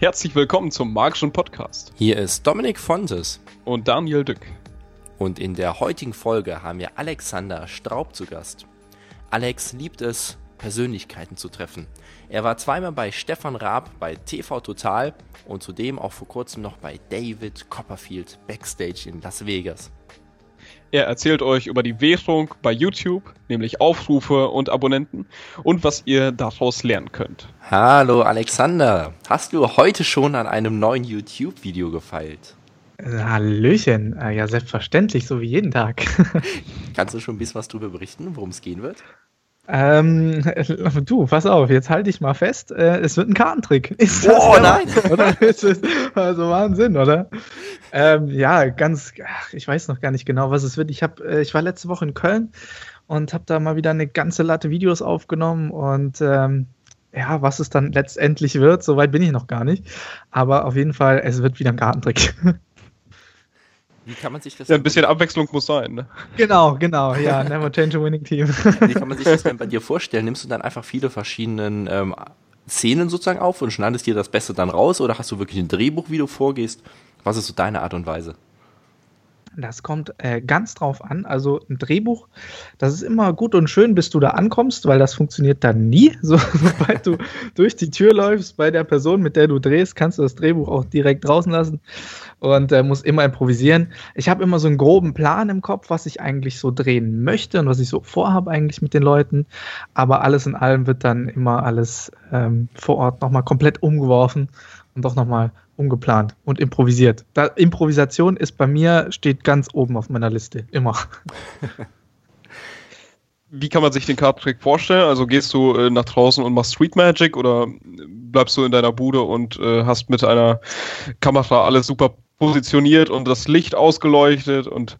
Herzlich willkommen zum Magischen Podcast. Hier ist Dominik Fontes und Daniel Dück. Und in der heutigen Folge haben wir Alexander Straub zu Gast. Alex liebt es, Persönlichkeiten zu treffen. Er war zweimal bei Stefan Raab bei TV Total und zudem auch vor kurzem noch bei David Copperfield Backstage in Las Vegas. Er erzählt euch über die Währung bei YouTube, nämlich Aufrufe und Abonnenten und was ihr daraus lernen könnt. Hallo Alexander, hast du heute schon an einem neuen YouTube-Video gefeilt? Hallöchen, äh, ja selbstverständlich, so wie jeden Tag. Kannst du schon ein bisschen was darüber berichten, worum es gehen wird? Ähm, du, pass auf, jetzt halte ich mal fest, äh, es wird ein Kartentrick. Ist das oh nein! Oder? also Wahnsinn, oder? Ähm, ja, ganz, ach, ich weiß noch gar nicht genau, was es wird. Ich, hab, äh, ich war letzte Woche in Köln und habe da mal wieder eine ganze Latte Videos aufgenommen und ähm, ja, was es dann letztendlich wird, soweit bin ich noch gar nicht. Aber auf jeden Fall, es wird wieder ein Kartentrick. Wie kann man sich das Ja, ein bisschen Abwechslung muss sein, ne? Genau, genau, ja, never change a winning team. Wie kann man sich das denn bei dir vorstellen? Nimmst du dann einfach viele verschiedene ähm, Szenen sozusagen auf und schneidest dir das Beste dann raus oder hast du wirklich ein Drehbuch, wie du vorgehst? Was ist so deine Art und Weise? Das kommt äh, ganz drauf an. Also ein Drehbuch, das ist immer gut und schön, bis du da ankommst, weil das funktioniert dann nie. So, sobald du durch die Tür läufst bei der Person, mit der du drehst, kannst du das Drehbuch auch direkt draußen lassen und äh, musst immer improvisieren. Ich habe immer so einen groben Plan im Kopf, was ich eigentlich so drehen möchte und was ich so vorhabe eigentlich mit den Leuten. Aber alles in allem wird dann immer alles ähm, vor Ort nochmal komplett umgeworfen und doch nochmal ungeplant und improvisiert. Da, Improvisation ist bei mir, steht ganz oben auf meiner Liste, immer. Wie kann man sich den Kartentrick vorstellen? Also gehst du äh, nach draußen und machst Street Magic oder bleibst du in deiner Bude und äh, hast mit einer Kamera alles super positioniert und das Licht ausgeleuchtet und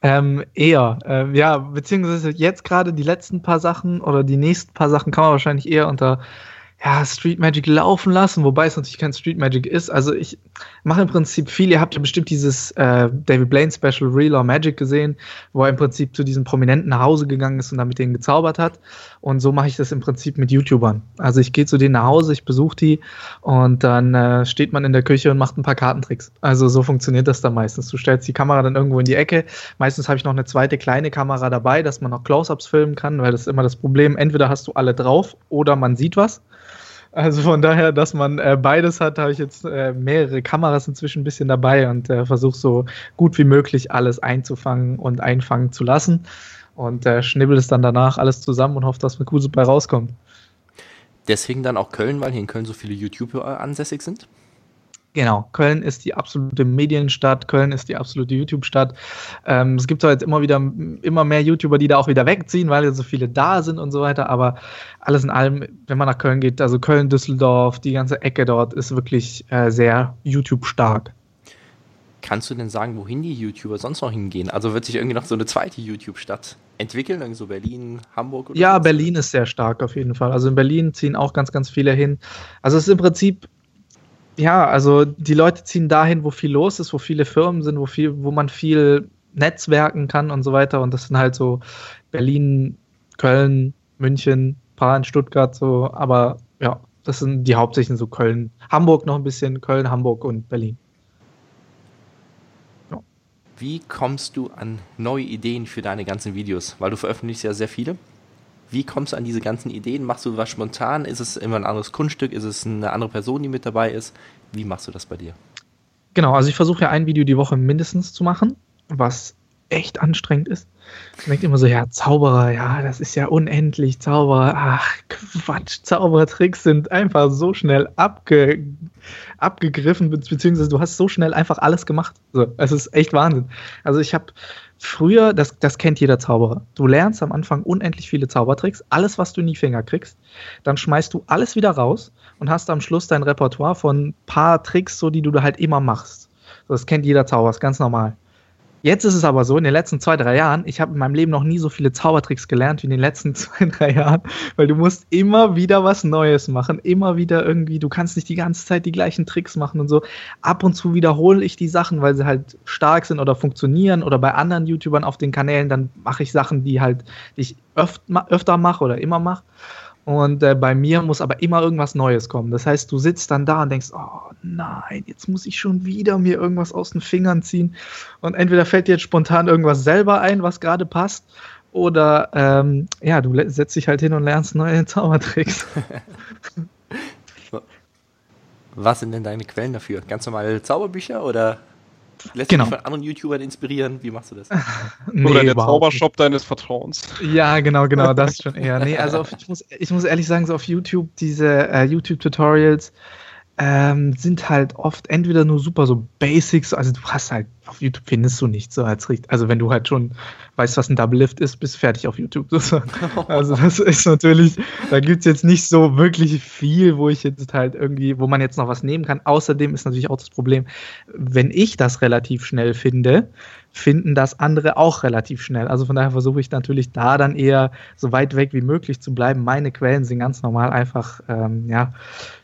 ähm, eher, ähm, ja, beziehungsweise jetzt gerade die letzten paar Sachen oder die nächsten paar Sachen kann man wahrscheinlich eher unter ja, Street Magic laufen lassen, wobei es natürlich kein Street Magic ist. Also ich mache im Prinzip viel. Ihr habt ja bestimmt dieses äh, David Blaine Special Real or Magic gesehen, wo er im Prinzip zu diesen Prominenten nach Hause gegangen ist und damit denen gezaubert hat. Und so mache ich das im Prinzip mit YouTubern. Also ich gehe zu denen nach Hause, ich besuche die und dann äh, steht man in der Küche und macht ein paar Kartentricks. Also so funktioniert das dann meistens. Du stellst die Kamera dann irgendwo in die Ecke. Meistens habe ich noch eine zweite kleine Kamera dabei, dass man noch Close-ups filmen kann, weil das ist immer das Problem. Entweder hast du alle drauf oder man sieht was. Also von daher, dass man äh, beides hat, habe ich jetzt äh, mehrere Kameras inzwischen ein bisschen dabei und äh, versuche so gut wie möglich alles einzufangen und einfangen zu lassen. Und äh, schnibbel es dann danach alles zusammen und hoffe, dass eine Kuse bei rauskommt. Deswegen dann auch Köln, weil hier in Köln so viele YouTuber ansässig sind? Genau, Köln ist die absolute Medienstadt, Köln ist die absolute YouTube-Stadt. Ähm, es gibt zwar jetzt immer wieder immer mehr YouTuber, die da auch wieder wegziehen, weil ja so viele da sind und so weiter, aber alles in allem, wenn man nach Köln geht, also Köln, Düsseldorf, die ganze Ecke dort ist wirklich äh, sehr YouTube-stark. Kannst du denn sagen, wohin die YouTuber sonst noch hingehen? Also wird sich irgendwie noch so eine zweite YouTube-Stadt entwickeln, irgendwie so Berlin, Hamburg? Oder ja, was? Berlin ist sehr stark auf jeden Fall. Also in Berlin ziehen auch ganz, ganz viele hin. Also es ist im Prinzip ja, also die Leute ziehen dahin, wo viel los ist, wo viele Firmen sind, wo viel, wo man viel netzwerken kann und so weiter. Und das sind halt so Berlin, Köln, München, paar in Stuttgart so, aber ja, das sind die hauptsächlichen so Köln, Hamburg noch ein bisschen, Köln, Hamburg und Berlin. Ja. Wie kommst du an neue Ideen für deine ganzen Videos? Weil du veröffentlichst ja sehr viele. Wie kommst du an diese ganzen Ideen? Machst du was spontan? Ist es immer ein anderes Kunststück? Ist es eine andere Person, die mit dabei ist? Wie machst du das bei dir? Genau, also ich versuche ja ein Video die Woche mindestens zu machen, was echt anstrengend ist. Man denkt immer so, ja, Zauberer, ja, das ist ja unendlich, Zauberer, ach, Quatsch, Zaubertricks sind einfach so schnell abge, abgegriffen, beziehungsweise du hast so schnell einfach alles gemacht. So, es ist echt Wahnsinn. Also ich habe früher, das, das kennt jeder Zauberer, du lernst am Anfang unendlich viele Zaubertricks, alles, was du in die Finger kriegst, dann schmeißt du alles wieder raus und hast am Schluss dein Repertoire von paar Tricks, so die du halt immer machst. Das kennt jeder Zauberer, ist ganz normal. Jetzt ist es aber so, in den letzten zwei, drei Jahren, ich habe in meinem Leben noch nie so viele Zaubertricks gelernt wie in den letzten zwei, drei Jahren, weil du musst immer wieder was Neues machen, immer wieder irgendwie, du kannst nicht die ganze Zeit die gleichen Tricks machen und so. Ab und zu wiederhole ich die Sachen, weil sie halt stark sind oder funktionieren oder bei anderen YouTubern auf den Kanälen, dann mache ich Sachen, die halt, die ich öf öfter mache oder immer mache. Und äh, bei mir muss aber immer irgendwas Neues kommen. Das heißt, du sitzt dann da und denkst, oh nein, jetzt muss ich schon wieder mir irgendwas aus den Fingern ziehen. Und entweder fällt dir jetzt spontan irgendwas selber ein, was gerade passt, oder ähm, ja, du setzt dich halt hin und lernst neue Zaubertricks. Was sind denn deine Quellen dafür? Ganz normale Zauberbücher oder lässt Genau. du dich von anderen YouTubern inspirieren? Wie machst du das? Nee, Oder der Zaubershop deines Vertrauens. Ja, genau, genau, das schon eher. Nee, also auf, ich, muss, ich muss ehrlich sagen, so auf YouTube, diese äh, YouTube-Tutorials ähm, sind halt oft entweder nur super so Basics, also du hast halt, auf YouTube findest du nichts so als richtig. Also wenn du halt schon weißt, was ein Double Lift ist, bist fertig auf YouTube. sozusagen. Also das ist natürlich, da gibt es jetzt nicht so wirklich viel, wo ich jetzt halt irgendwie, wo man jetzt noch was nehmen kann. Außerdem ist natürlich auch das Problem, wenn ich das relativ schnell finde, finden das andere auch relativ schnell. Also von daher versuche ich natürlich da dann eher so weit weg wie möglich zu bleiben. Meine Quellen sind ganz normal einfach, ähm, ja,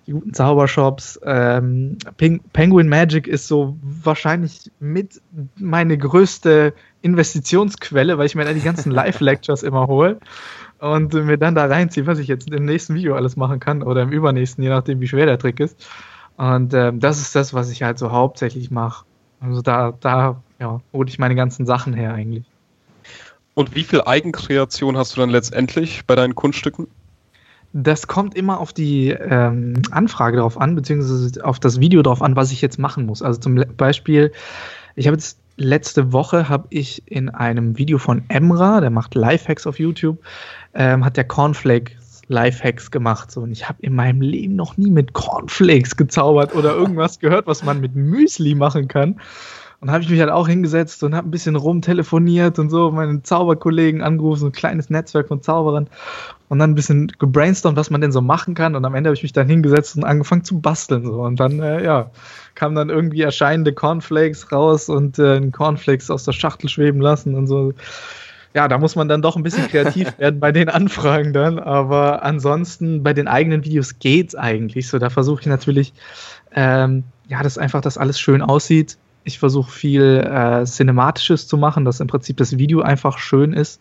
die guten Zaubershops. Ähm, Peng Penguin Magic ist so wahrscheinlich mit meine größte Investitionsquelle, weil ich mir da die ganzen Live-Lectures immer hole und mir dann da reinziehe, was ich jetzt im nächsten Video alles machen kann oder im übernächsten, je nachdem, wie schwer der Trick ist. Und ähm, das ist das, was ich halt so hauptsächlich mache. Also da, da ja, hole ich meine ganzen Sachen her eigentlich. Und wie viel Eigenkreation hast du dann letztendlich bei deinen Kunststücken? Das kommt immer auf die ähm, Anfrage drauf an, beziehungsweise auf das Video drauf an, was ich jetzt machen muss. Also zum Beispiel, ich habe jetzt letzte Woche habe ich in einem Video von Emra, der macht Lifehacks auf YouTube, ähm, hat der Cornflakes Lifehacks gemacht. So. Und ich habe in meinem Leben noch nie mit Cornflakes gezaubert oder irgendwas gehört, was man mit Müsli machen kann. Und habe ich mich halt auch hingesetzt und habe ein bisschen rumtelefoniert und so, meine Zauberkollegen angerufen, so ein kleines Netzwerk von Zauberern und dann ein bisschen gebrainstormt, was man denn so machen kann. Und am Ende habe ich mich dann hingesetzt und angefangen zu basteln. So. Und dann, äh, ja, kamen dann irgendwie erscheinende Cornflakes raus und äh, einen Cornflakes aus der Schachtel schweben lassen und so. Ja, da muss man dann doch ein bisschen kreativ werden bei den Anfragen dann. Aber ansonsten bei den eigenen Videos geht's eigentlich. So, da versuche ich natürlich, ähm, ja, dass einfach das alles schön aussieht. Ich versuche viel äh, Cinematisches zu machen, dass im Prinzip das Video einfach schön ist.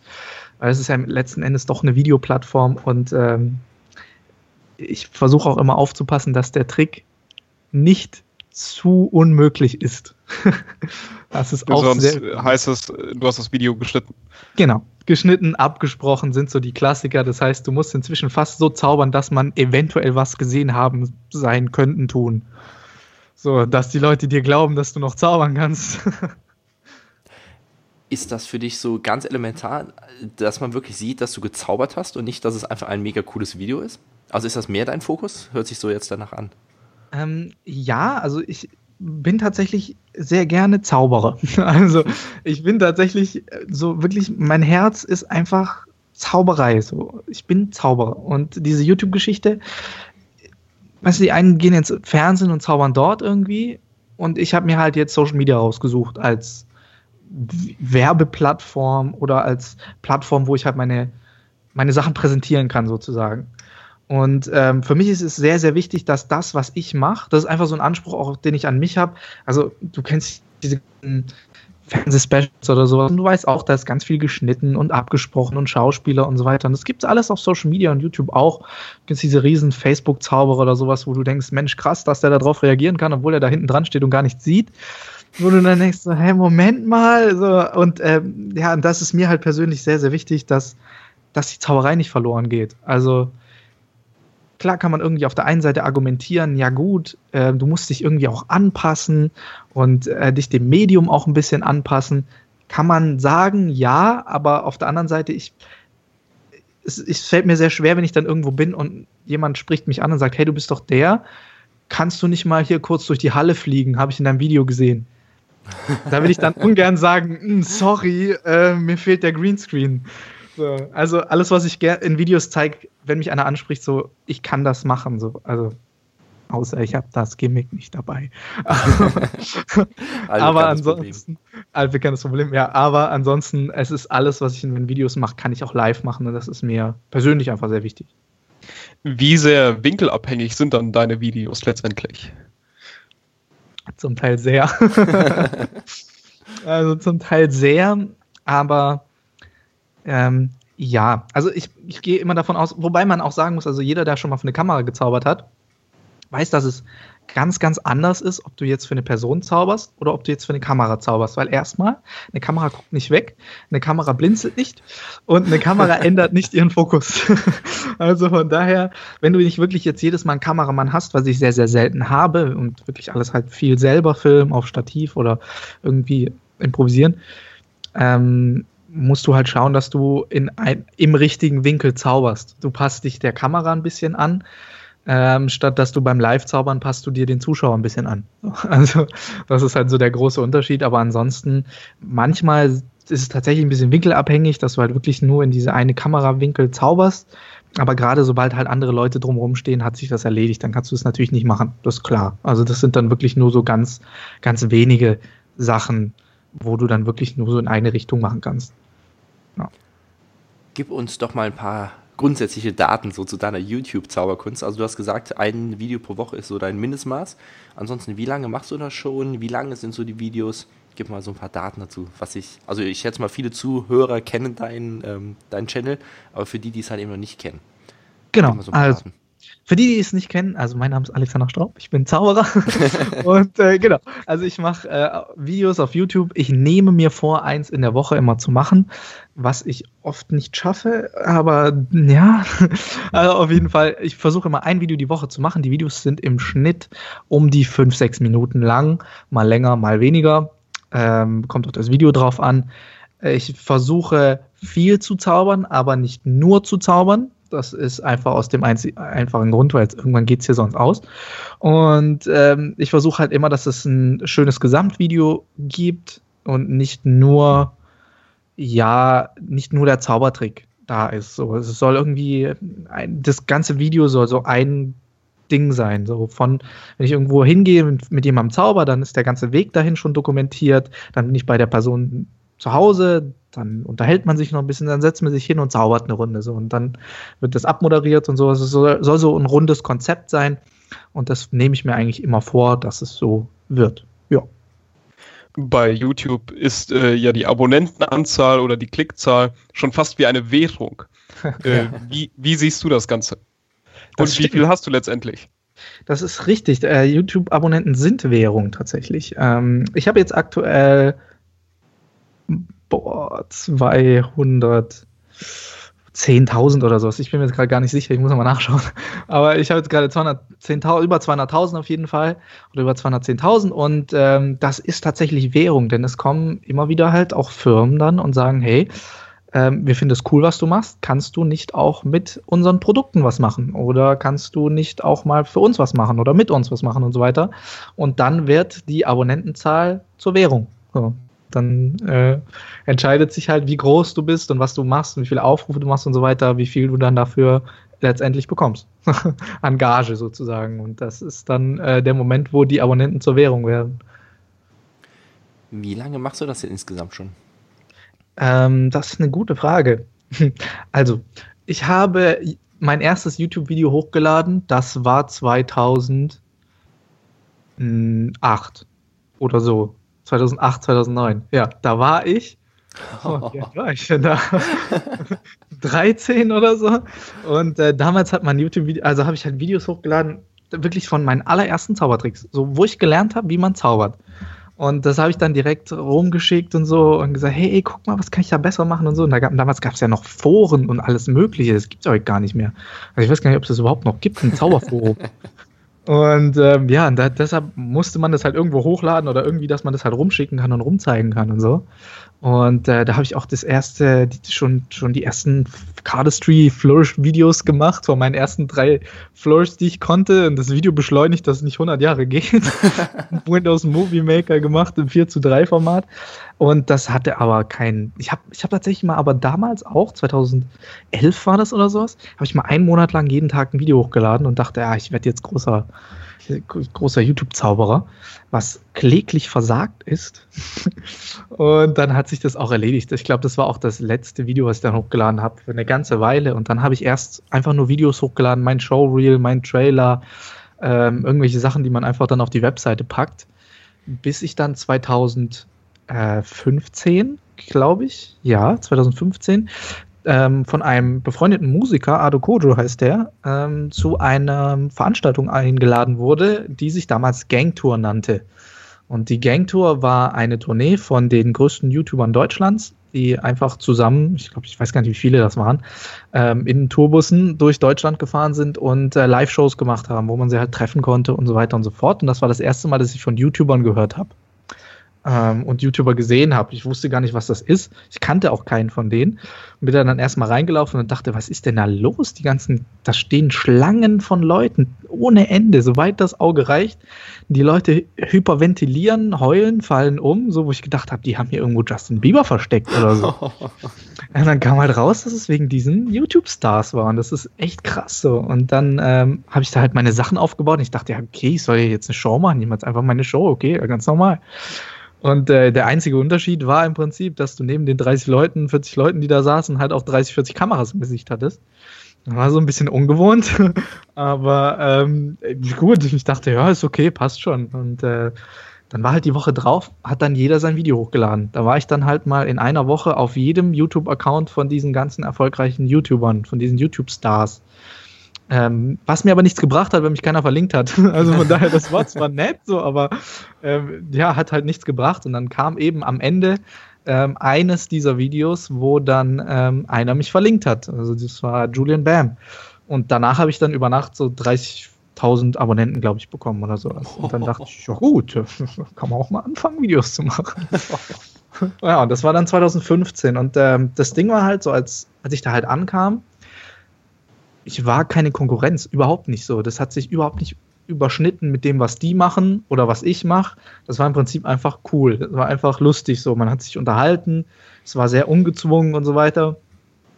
Weil es ist ja letzten Endes doch eine Videoplattform und ähm, ich versuche auch immer aufzupassen, dass der Trick nicht zu unmöglich ist. das ist auch Sonst sehr heißt es, du hast das Video geschnitten. Genau. Geschnitten, abgesprochen sind so die Klassiker. Das heißt, du musst inzwischen fast so zaubern, dass man eventuell was gesehen haben sein könnten tun. So, dass die Leute dir glauben, dass du noch zaubern kannst. Ist das für dich so ganz elementar, dass man wirklich sieht, dass du gezaubert hast und nicht, dass es einfach ein mega cooles Video ist? Also ist das mehr dein Fokus? Hört sich so jetzt danach an. Ähm, ja, also ich bin tatsächlich sehr gerne Zauberer. Also ich bin tatsächlich so wirklich, mein Herz ist einfach Zauberei. So. Ich bin Zauberer. Und diese YouTube-Geschichte, weißt du, die einen gehen ins Fernsehen und zaubern dort irgendwie. Und ich habe mir halt jetzt Social Media rausgesucht als Werbeplattform oder als Plattform, wo ich halt meine, meine Sachen präsentieren kann, sozusagen. Und ähm, für mich ist es sehr, sehr wichtig, dass das, was ich mache, das ist einfach so ein Anspruch, auch den ich an mich habe. Also, du kennst diese Fernsehspecials oder sowas und du weißt auch, da ist ganz viel geschnitten und abgesprochen und Schauspieler und so weiter. Und das gibt es alles auf Social Media und YouTube auch. Du kennst diese riesen Facebook-Zauberer oder sowas, wo du denkst, Mensch, krass, dass der da drauf reagieren kann, obwohl er da hinten dran steht und gar nichts sieht. Wo du dann denkst, so, hä, Moment mal. So, und ähm, ja, und das ist mir halt persönlich sehr, sehr wichtig, dass, dass die Zauberei nicht verloren geht. Also, klar kann man irgendwie auf der einen Seite argumentieren, ja gut, äh, du musst dich irgendwie auch anpassen und äh, dich dem Medium auch ein bisschen anpassen. Kann man sagen, ja, aber auf der anderen Seite, ich, es, es fällt mir sehr schwer, wenn ich dann irgendwo bin und jemand spricht mich an und sagt, hey, du bist doch der, kannst du nicht mal hier kurz durch die Halle fliegen, habe ich in deinem Video gesehen. Da will ich dann ungern sagen, "Mm, sorry, äh, mir fehlt der Greenscreen. So, also alles, was ich in Videos zeige, wenn mich einer anspricht, so, ich kann das machen. So, also außer ich habe das Gimmick nicht dabei. aber Allbekanntes Problem. ansonsten, allbekanntes Problem, ja, aber ansonsten, es ist alles, was ich in den Videos mache, kann ich auch live machen und das ist mir persönlich einfach sehr wichtig. Wie sehr winkelabhängig sind dann deine Videos letztendlich? Zum Teil sehr. also zum Teil sehr, aber ähm, Ja, also ich, ich gehe immer davon aus, wobei man auch sagen muss, also jeder, der schon mal für eine Kamera gezaubert hat, weiß, dass es ganz, ganz anders ist, ob du jetzt für eine Person zauberst oder ob du jetzt für eine Kamera zauberst. Weil erstmal, eine Kamera guckt nicht weg, eine Kamera blinzelt nicht und eine Kamera ändert nicht ihren Fokus. also von daher, wenn du nicht wirklich jetzt jedes Mal einen Kameramann hast, was ich sehr, sehr selten habe und wirklich alles halt viel selber filmen auf Stativ oder irgendwie improvisieren, ähm, musst du halt schauen, dass du in ein, im richtigen Winkel zauberst. Du passt dich der Kamera ein bisschen an, ähm, statt dass du beim Live-Zaubern passt du dir den Zuschauer ein bisschen an. Also das ist halt so der große Unterschied. Aber ansonsten, manchmal ist es tatsächlich ein bisschen winkelabhängig, dass du halt wirklich nur in diese eine Kamerawinkel zauberst. Aber gerade sobald halt andere Leute drumherum stehen, hat sich das erledigt. Dann kannst du es natürlich nicht machen. Das ist klar. Also das sind dann wirklich nur so ganz, ganz wenige Sachen, wo du dann wirklich nur so in eine Richtung machen kannst. Ja. Gib uns doch mal ein paar grundsätzliche Daten so zu deiner YouTube-Zauberkunst. Also du hast gesagt, ein Video pro Woche ist so dein Mindestmaß. Ansonsten, wie lange machst du das schon? Wie lange sind so die Videos? Gib mal so ein paar Daten dazu, was ich, also ich schätze mal, viele Zuhörer kennen deinen ähm, dein Channel, aber für die, die es halt eben noch nicht kennen. Genau, so also, Daten. Für die, die es nicht kennen, also mein Name ist Alexander Straub, ich bin Zauberer und äh, genau, also ich mache äh, Videos auf YouTube. Ich nehme mir vor, eins in der Woche immer zu machen, was ich oft nicht schaffe, aber ja, also auf jeden Fall, ich versuche immer ein Video die Woche zu machen. Die Videos sind im Schnitt um die fünf, sechs Minuten lang, mal länger, mal weniger. Ähm, kommt auf das Video drauf an. Ich versuche viel zu zaubern, aber nicht nur zu zaubern. Das ist einfach aus dem einfachen Grund, weil irgendwann geht es hier sonst aus. Und ähm, ich versuche halt immer, dass es ein schönes Gesamtvideo gibt und nicht nur, ja, nicht nur der Zaubertrick da ist. So, es soll irgendwie, ein, das ganze Video soll so ein Ding sein. So von, wenn ich irgendwo hingehe mit, mit jemandem Zauber, dann ist der ganze Weg dahin schon dokumentiert. Dann bin ich bei der Person zu Hause, dann unterhält man sich noch ein bisschen, dann setzt man sich hin und zaubert eine Runde so und dann wird das abmoderiert und so. Es soll, soll so ein rundes Konzept sein und das nehme ich mir eigentlich immer vor, dass es so wird. Ja. Bei YouTube ist äh, ja die Abonnentenanzahl oder die Klickzahl schon fast wie eine Währung. äh, wie, wie, siehst du das Ganze? Und das wie viel hast du letztendlich? Das ist richtig. Äh, YouTube-Abonnenten sind Währung tatsächlich. Ähm, ich habe jetzt aktuell boah, 210.000 oder sowas. Ich bin mir jetzt gerade gar nicht sicher, ich muss nochmal nachschauen. Aber ich habe jetzt gerade 210.000, über 200.000 auf jeden Fall oder über 210.000 und ähm, das ist tatsächlich Währung, denn es kommen immer wieder halt auch Firmen dann und sagen, hey, ähm, wir finden es cool, was du machst. Kannst du nicht auch mit unseren Produkten was machen? Oder kannst du nicht auch mal für uns was machen oder mit uns was machen und so weiter? Und dann wird die Abonnentenzahl zur Währung. So dann äh, entscheidet sich halt, wie groß du bist und was du machst und wie viele Aufrufe du machst und so weiter, wie viel du dann dafür letztendlich bekommst. An Gage sozusagen. Und das ist dann äh, der Moment, wo die Abonnenten zur Währung werden. Wie lange machst du das denn insgesamt schon? Ähm, das ist eine gute Frage. Also, ich habe mein erstes YouTube-Video hochgeladen, das war 2008 oder so. 2008, 2009. Ja, da war ich. Oh, ja, war ich denn da? 13 oder so. Und äh, damals hat man YouTube-Video, also habe ich halt Videos hochgeladen, wirklich von meinen allerersten Zaubertricks, so wo ich gelernt habe, wie man zaubert. Und das habe ich dann direkt rumgeschickt und so und gesagt, hey, guck mal, was kann ich da besser machen und so. Und da gab, damals gab es ja noch Foren und alles Mögliche. Das gibt es heute gar nicht mehr. Also ich weiß gar nicht, ob es das überhaupt noch gibt, ein Zauberforum. Und ähm, ja, da, deshalb musste man das halt irgendwo hochladen oder irgendwie, dass man das halt rumschicken kann und rumzeigen kann und so. Und äh, da habe ich auch das erste, die, schon, schon die ersten Cardistry Flourish-Videos gemacht, von meinen ersten drei Flourish, die ich konnte. Und das Video beschleunigt, dass es nicht 100 Jahre geht. Windows Movie Maker gemacht im 4 zu 3 Format. Und das hatte aber kein. Ich habe ich hab tatsächlich mal, aber damals auch, 2011 war das oder sowas, habe ich mal einen Monat lang jeden Tag ein Video hochgeladen und dachte, ja, ich werde jetzt großer großer YouTube-Zauberer, was kläglich versagt ist. und dann hat sich das auch erledigt. Ich glaube, das war auch das letzte Video, was ich dann hochgeladen habe, für eine ganze Weile. Und dann habe ich erst einfach nur Videos hochgeladen, mein Showreel, mein Trailer, ähm, irgendwelche Sachen, die man einfach dann auf die Webseite packt, bis ich dann 2015, glaube ich, ja, 2015, ähm, von einem befreundeten Musiker, Ado Kojo heißt der, ähm, zu einer Veranstaltung eingeladen wurde, die sich damals Gangtour nannte. Und die Gangtour war eine Tournee von den größten YouTubern Deutschlands, die einfach zusammen, ich glaube, ich weiß gar nicht, wie viele das waren, ähm, in Tourbussen durch Deutschland gefahren sind und äh, Live-Shows gemacht haben, wo man sie halt treffen konnte und so weiter und so fort. Und das war das erste Mal, dass ich von YouTubern gehört habe ähm, und YouTuber gesehen habe. Ich wusste gar nicht, was das ist. Ich kannte auch keinen von denen. Und bin dann erstmal reingelaufen und dachte, was ist denn da los? Die ganzen, da stehen Schlangen von Leuten ohne Ende, soweit das Auge reicht. Die Leute hyperventilieren, heulen, fallen um, so wo ich gedacht habe, die haben hier irgendwo Justin Bieber versteckt oder so. und dann kam halt raus, dass es wegen diesen YouTube-Stars war. Und das ist echt krass so. Und dann ähm, habe ich da halt meine Sachen aufgebaut. Und ich dachte, ja, okay, ich soll ja jetzt eine Show machen. Jemand einfach meine Show, okay, ganz normal. Und äh, der einzige Unterschied war im Prinzip, dass du neben den 30 Leuten, 40 Leuten, die da saßen, halt auch 30, 40 Kameras im Gesicht hattest. Das war so ein bisschen ungewohnt, aber ähm, gut, ich dachte, ja, ist okay, passt schon. Und äh, dann war halt die Woche drauf, hat dann jeder sein Video hochgeladen. Da war ich dann halt mal in einer Woche auf jedem YouTube-Account von diesen ganzen erfolgreichen YouTubern, von diesen YouTube-Stars. Ähm, was mir aber nichts gebracht hat, weil mich keiner verlinkt hat. Also von daher, das war zwar nett so, aber ähm, ja, hat halt nichts gebracht. Und dann kam eben am Ende ähm, eines dieser Videos, wo dann ähm, einer mich verlinkt hat. Also das war Julian Bam. Und danach habe ich dann über Nacht so 30.000 Abonnenten, glaube ich, bekommen oder sowas. Und dann dachte ich, ja gut, kann man auch mal anfangen, Videos zu machen. ja, und das war dann 2015. Und ähm, das Ding war halt so, als, als ich da halt ankam, ich war keine Konkurrenz, überhaupt nicht so. Das hat sich überhaupt nicht überschnitten mit dem, was die machen oder was ich mache. Das war im Prinzip einfach cool. Das war einfach lustig so. Man hat sich unterhalten, es war sehr ungezwungen und so weiter.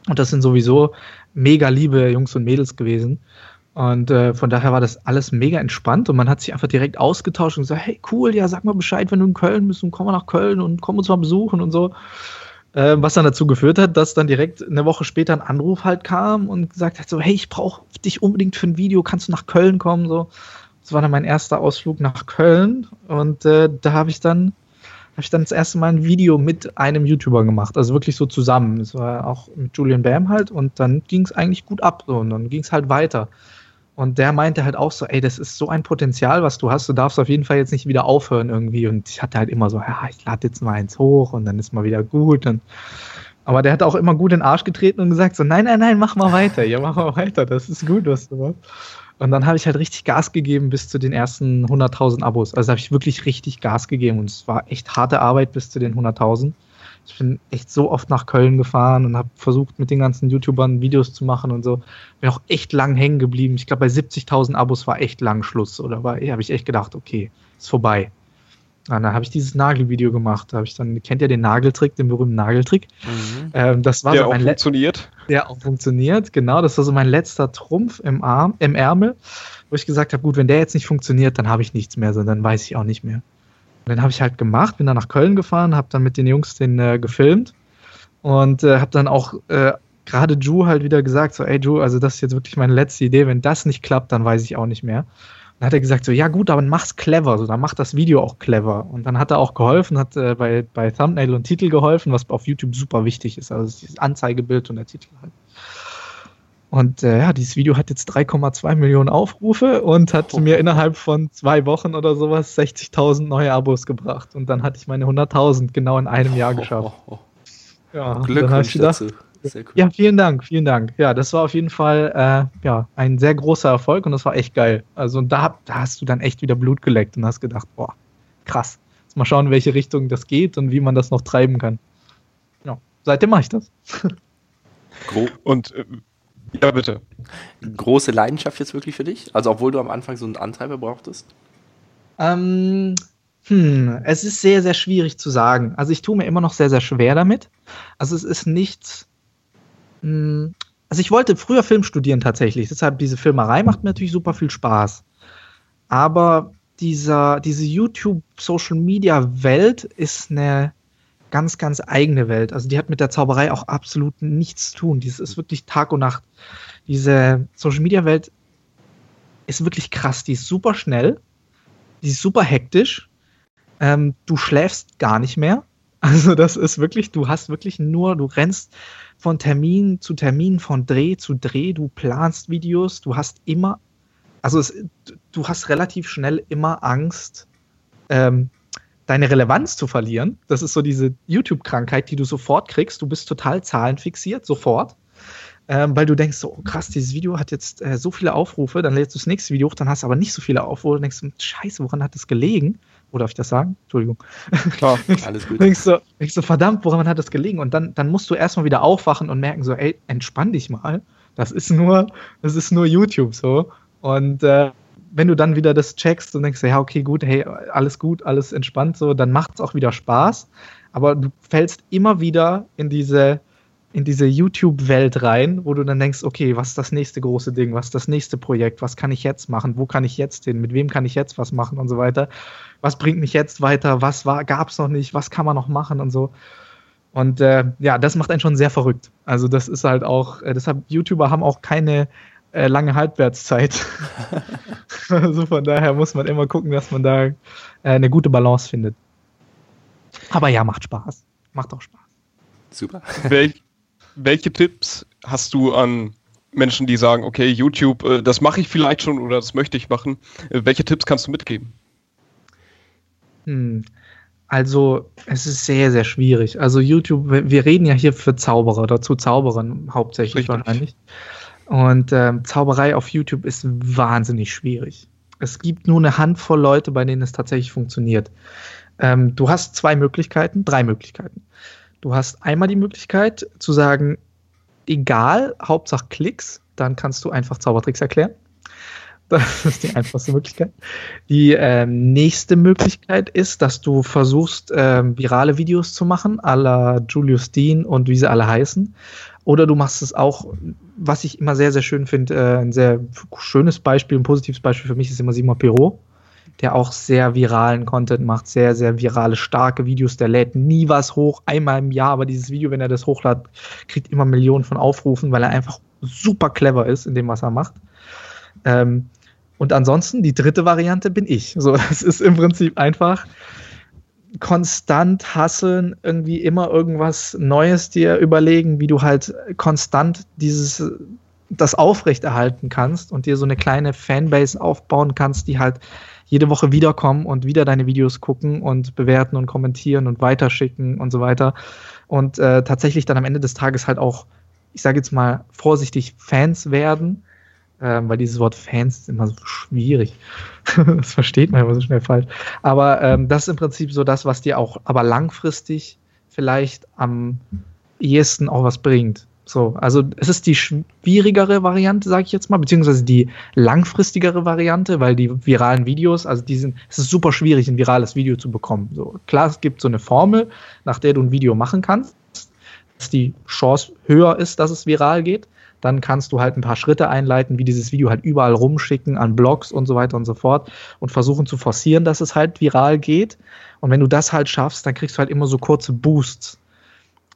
Und das sind sowieso mega liebe Jungs und Mädels gewesen. Und äh, von daher war das alles mega entspannt und man hat sich einfach direkt ausgetauscht und gesagt, hey cool, ja, sag mal Bescheid, wenn du in Köln bist und komm mal nach Köln und komm uns mal besuchen und so. Äh, was dann dazu geführt hat, dass dann direkt eine Woche später ein Anruf halt kam und gesagt hat so, hey, ich brauche dich unbedingt für ein Video, kannst du nach Köln kommen? So, das war dann mein erster Ausflug nach Köln und äh, da habe ich dann habe ich dann das erste Mal ein Video mit einem YouTuber gemacht, also wirklich so zusammen. Es war auch mit Julian Bam halt und dann ging es eigentlich gut ab so und dann ging es halt weiter. Und der meinte halt auch so, ey, das ist so ein Potenzial, was du hast. Du darfst auf jeden Fall jetzt nicht wieder aufhören irgendwie. Und ich hatte halt immer so, ja, ich lade jetzt mal eins hoch und dann ist mal wieder gut. Und, aber der hat auch immer gut in den Arsch getreten und gesagt so, nein, nein, nein, mach mal weiter. Ja, mach mal weiter. Das ist gut, was du machst. Und dann habe ich halt richtig Gas gegeben bis zu den ersten 100.000 Abos. Also habe ich wirklich richtig Gas gegeben und es war echt harte Arbeit bis zu den 100.000. Ich bin echt so oft nach Köln gefahren und habe versucht, mit den ganzen YouTubern Videos zu machen und so. Bin auch echt lang hängen geblieben. Ich glaube, bei 70.000 Abos war echt lang Schluss. Oder war, habe ich echt gedacht, okay, ist vorbei. Und dann habe ich dieses Nagelvideo gemacht. Da habe ich dann, kennt ihr den Nageltrick, den berühmten Nageltrick? Mhm. Ähm, das war der so mein auch funktioniert. Der auch funktioniert, genau. Das war so mein letzter Trumpf im Arm, im Ärmel, wo ich gesagt habe, gut, wenn der jetzt nicht funktioniert, dann habe ich nichts mehr, sondern weiß ich auch nicht mehr. Und dann habe ich halt gemacht, bin dann nach Köln gefahren, habe dann mit den Jungs den äh, gefilmt und äh, habe dann auch äh, gerade Ju halt wieder gesagt, so, ey Ju, also das ist jetzt wirklich meine letzte Idee, wenn das nicht klappt, dann weiß ich auch nicht mehr. Und dann hat er gesagt, so, ja gut, aber mach's clever, so, dann mach das Video auch clever. Und dann hat er auch geholfen, hat äh, bei, bei Thumbnail und Titel geholfen, was auf YouTube super wichtig ist, also das Anzeigebild und der Titel halt. Und äh, ja, dieses Video hat jetzt 3,2 Millionen Aufrufe und hat oh. mir innerhalb von zwei Wochen oder sowas 60.000 neue Abos gebracht. Und dann hatte ich meine 100.000 genau in einem Jahr geschafft. Oh, oh, ja, Glückwunsch gedacht, dazu. Sehr cool. Ja, vielen Dank, vielen Dank. Ja, das war auf jeden Fall äh, ja, ein sehr großer Erfolg und das war echt geil. Also da, da hast du dann echt wieder Blut geleckt und hast gedacht, boah, krass. Jetzt mal schauen, in welche Richtung das geht und wie man das noch treiben kann. Ja, seitdem mache ich das. Und äh, ja, bitte. Große Leidenschaft jetzt wirklich für dich? Also, obwohl du am Anfang so einen Antreiber brauchtest? Ähm, hm, es ist sehr, sehr schwierig zu sagen. Also, ich tue mir immer noch sehr, sehr schwer damit. Also, es ist nichts. Hm, also, ich wollte früher Film studieren tatsächlich. Deshalb, diese Filmerei macht mir natürlich super viel Spaß. Aber dieser, diese YouTube-Social-Media-Welt ist eine ganz, ganz eigene Welt. Also die hat mit der Zauberei auch absolut nichts zu tun. Dies ist wirklich Tag und Nacht. Diese Social Media Welt ist wirklich krass. Die ist super schnell. Die ist super hektisch. Ähm, du schläfst gar nicht mehr. Also das ist wirklich, du hast wirklich nur, du rennst von Termin zu Termin, von Dreh zu Dreh, du planst Videos, du hast immer, also es, du hast relativ schnell immer Angst, ähm, deine Relevanz zu verlieren. Das ist so diese YouTube-Krankheit, die du sofort kriegst. Du bist total zahlenfixiert, sofort. Ähm, weil du denkst so, oh, krass, dieses Video hat jetzt äh, so viele Aufrufe, dann lädst du das nächste Video hoch, dann hast du aber nicht so viele Aufrufe, denkst du, scheiße, woran hat das gelegen? Oder darf ich das sagen? Entschuldigung. Klar, alles gut. denkst du, denkst du, verdammt, woran hat das gelegen? Und dann, dann musst du erstmal wieder aufwachen und merken so, ey, entspann dich mal. Das ist nur, das ist nur YouTube so. Und äh, wenn du dann wieder das checkst und denkst, ja, okay, gut, hey, alles gut, alles entspannt so, dann macht es auch wieder Spaß. Aber du fällst immer wieder in diese, in diese YouTube-Welt rein, wo du dann denkst, okay, was ist das nächste große Ding, was ist das nächste Projekt, was kann ich jetzt machen, wo kann ich jetzt hin, mit wem kann ich jetzt was machen und so weiter. Was bringt mich jetzt weiter, was gab es noch nicht, was kann man noch machen und so. Und äh, ja, das macht einen schon sehr verrückt. Also das ist halt auch, äh, deshalb YouTuber haben auch keine äh, lange Halbwertszeit. also von daher muss man immer gucken, dass man da äh, eine gute Balance findet. Aber ja, macht Spaß. Macht auch Spaß. Super. Wel welche Tipps hast du an Menschen, die sagen, okay, YouTube, äh, das mache ich vielleicht schon oder das möchte ich machen? Äh, welche Tipps kannst du mitgeben? Hm. Also, es ist sehr, sehr schwierig. Also, YouTube, wir reden ja hier für Zauberer oder zu Zauberern hauptsächlich Richtig. wahrscheinlich. Und ähm, Zauberei auf YouTube ist wahnsinnig schwierig. Es gibt nur eine Handvoll Leute, bei denen es tatsächlich funktioniert. Ähm, du hast zwei Möglichkeiten, drei Möglichkeiten. Du hast einmal die Möglichkeit zu sagen, egal, Hauptsache Klicks, dann kannst du einfach Zaubertricks erklären. Das ist die einfachste Möglichkeit. Die ähm, nächste Möglichkeit ist, dass du versuchst, ähm, virale Videos zu machen, à la Julius Dean und wie sie alle heißen. Oder du machst es auch, was ich immer sehr, sehr schön finde, äh, ein sehr schönes Beispiel, ein positives Beispiel für mich ist immer Simon Perrault, der auch sehr viralen Content macht, sehr, sehr virale, starke Videos. Der lädt nie was hoch, einmal im Jahr, aber dieses Video, wenn er das hochlädt, kriegt immer Millionen von Aufrufen, weil er einfach super clever ist in dem, was er macht. Ähm, und ansonsten, die dritte Variante bin ich. So, es ist im Prinzip einfach konstant hasseln, irgendwie immer irgendwas Neues dir überlegen, wie du halt konstant dieses das aufrechterhalten kannst und dir so eine kleine Fanbase aufbauen kannst, die halt jede Woche wiederkommen und wieder deine Videos gucken und bewerten und kommentieren und weiterschicken und so weiter. Und äh, tatsächlich dann am Ende des Tages halt auch, ich sage jetzt mal vorsichtig, Fans werden ähm, weil dieses Wort Fans ist immer so schwierig. das versteht man immer so schnell falsch. Aber ähm, das ist im Prinzip so das, was dir auch aber langfristig vielleicht am ehesten auch was bringt. So, also es ist die schwierigere Variante, sage ich jetzt mal, beziehungsweise die langfristigere Variante, weil die viralen Videos, also die sind, es ist super schwierig, ein virales Video zu bekommen. So, klar, es gibt so eine Formel, nach der du ein Video machen kannst, dass die Chance höher ist, dass es viral geht dann kannst du halt ein paar Schritte einleiten, wie dieses Video halt überall rumschicken an Blogs und so weiter und so fort und versuchen zu forcieren, dass es halt viral geht. Und wenn du das halt schaffst, dann kriegst du halt immer so kurze Boosts.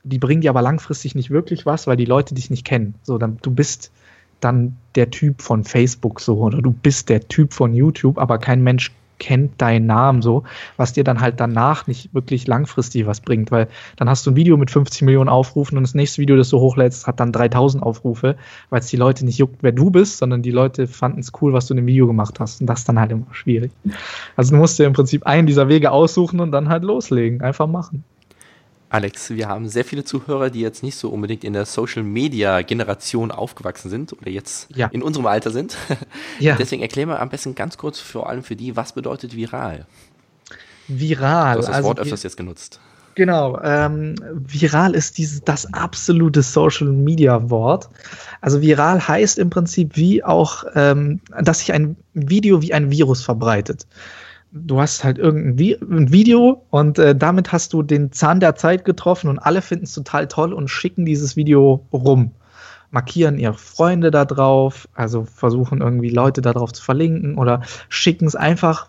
Die bringen dir aber langfristig nicht wirklich was, weil die Leute dich nicht kennen. So, dann du bist dann der Typ von Facebook so oder du bist der Typ von YouTube, aber kein Mensch kennt deinen Namen so, was dir dann halt danach nicht wirklich langfristig was bringt, weil dann hast du ein Video mit 50 Millionen Aufrufen und das nächste Video, das du hochlädst, hat dann 3000 Aufrufe, weil es die Leute nicht juckt, wer du bist, sondern die Leute fanden es cool, was du in dem Video gemacht hast und das ist dann halt immer schwierig. Also du musst dir im Prinzip einen dieser Wege aussuchen und dann halt loslegen, einfach machen. Alex, wir haben sehr viele Zuhörer, die jetzt nicht so unbedingt in der Social Media Generation aufgewachsen sind oder jetzt ja. in unserem Alter sind. Ja. Deswegen erklären wir am besten ganz kurz vor allem für die, was bedeutet viral? Viral. Du hast das also Wort öfters jetzt genutzt. Genau, ähm, viral ist dieses, das absolute Social Media Wort. Also viral heißt im Prinzip wie auch, ähm, dass sich ein Video wie ein Virus verbreitet du hast halt irgendein Vi ein Video und äh, damit hast du den Zahn der Zeit getroffen und alle finden es total toll und schicken dieses Video rum. Markieren ihre Freunde da drauf, also versuchen irgendwie Leute da drauf zu verlinken oder schicken es einfach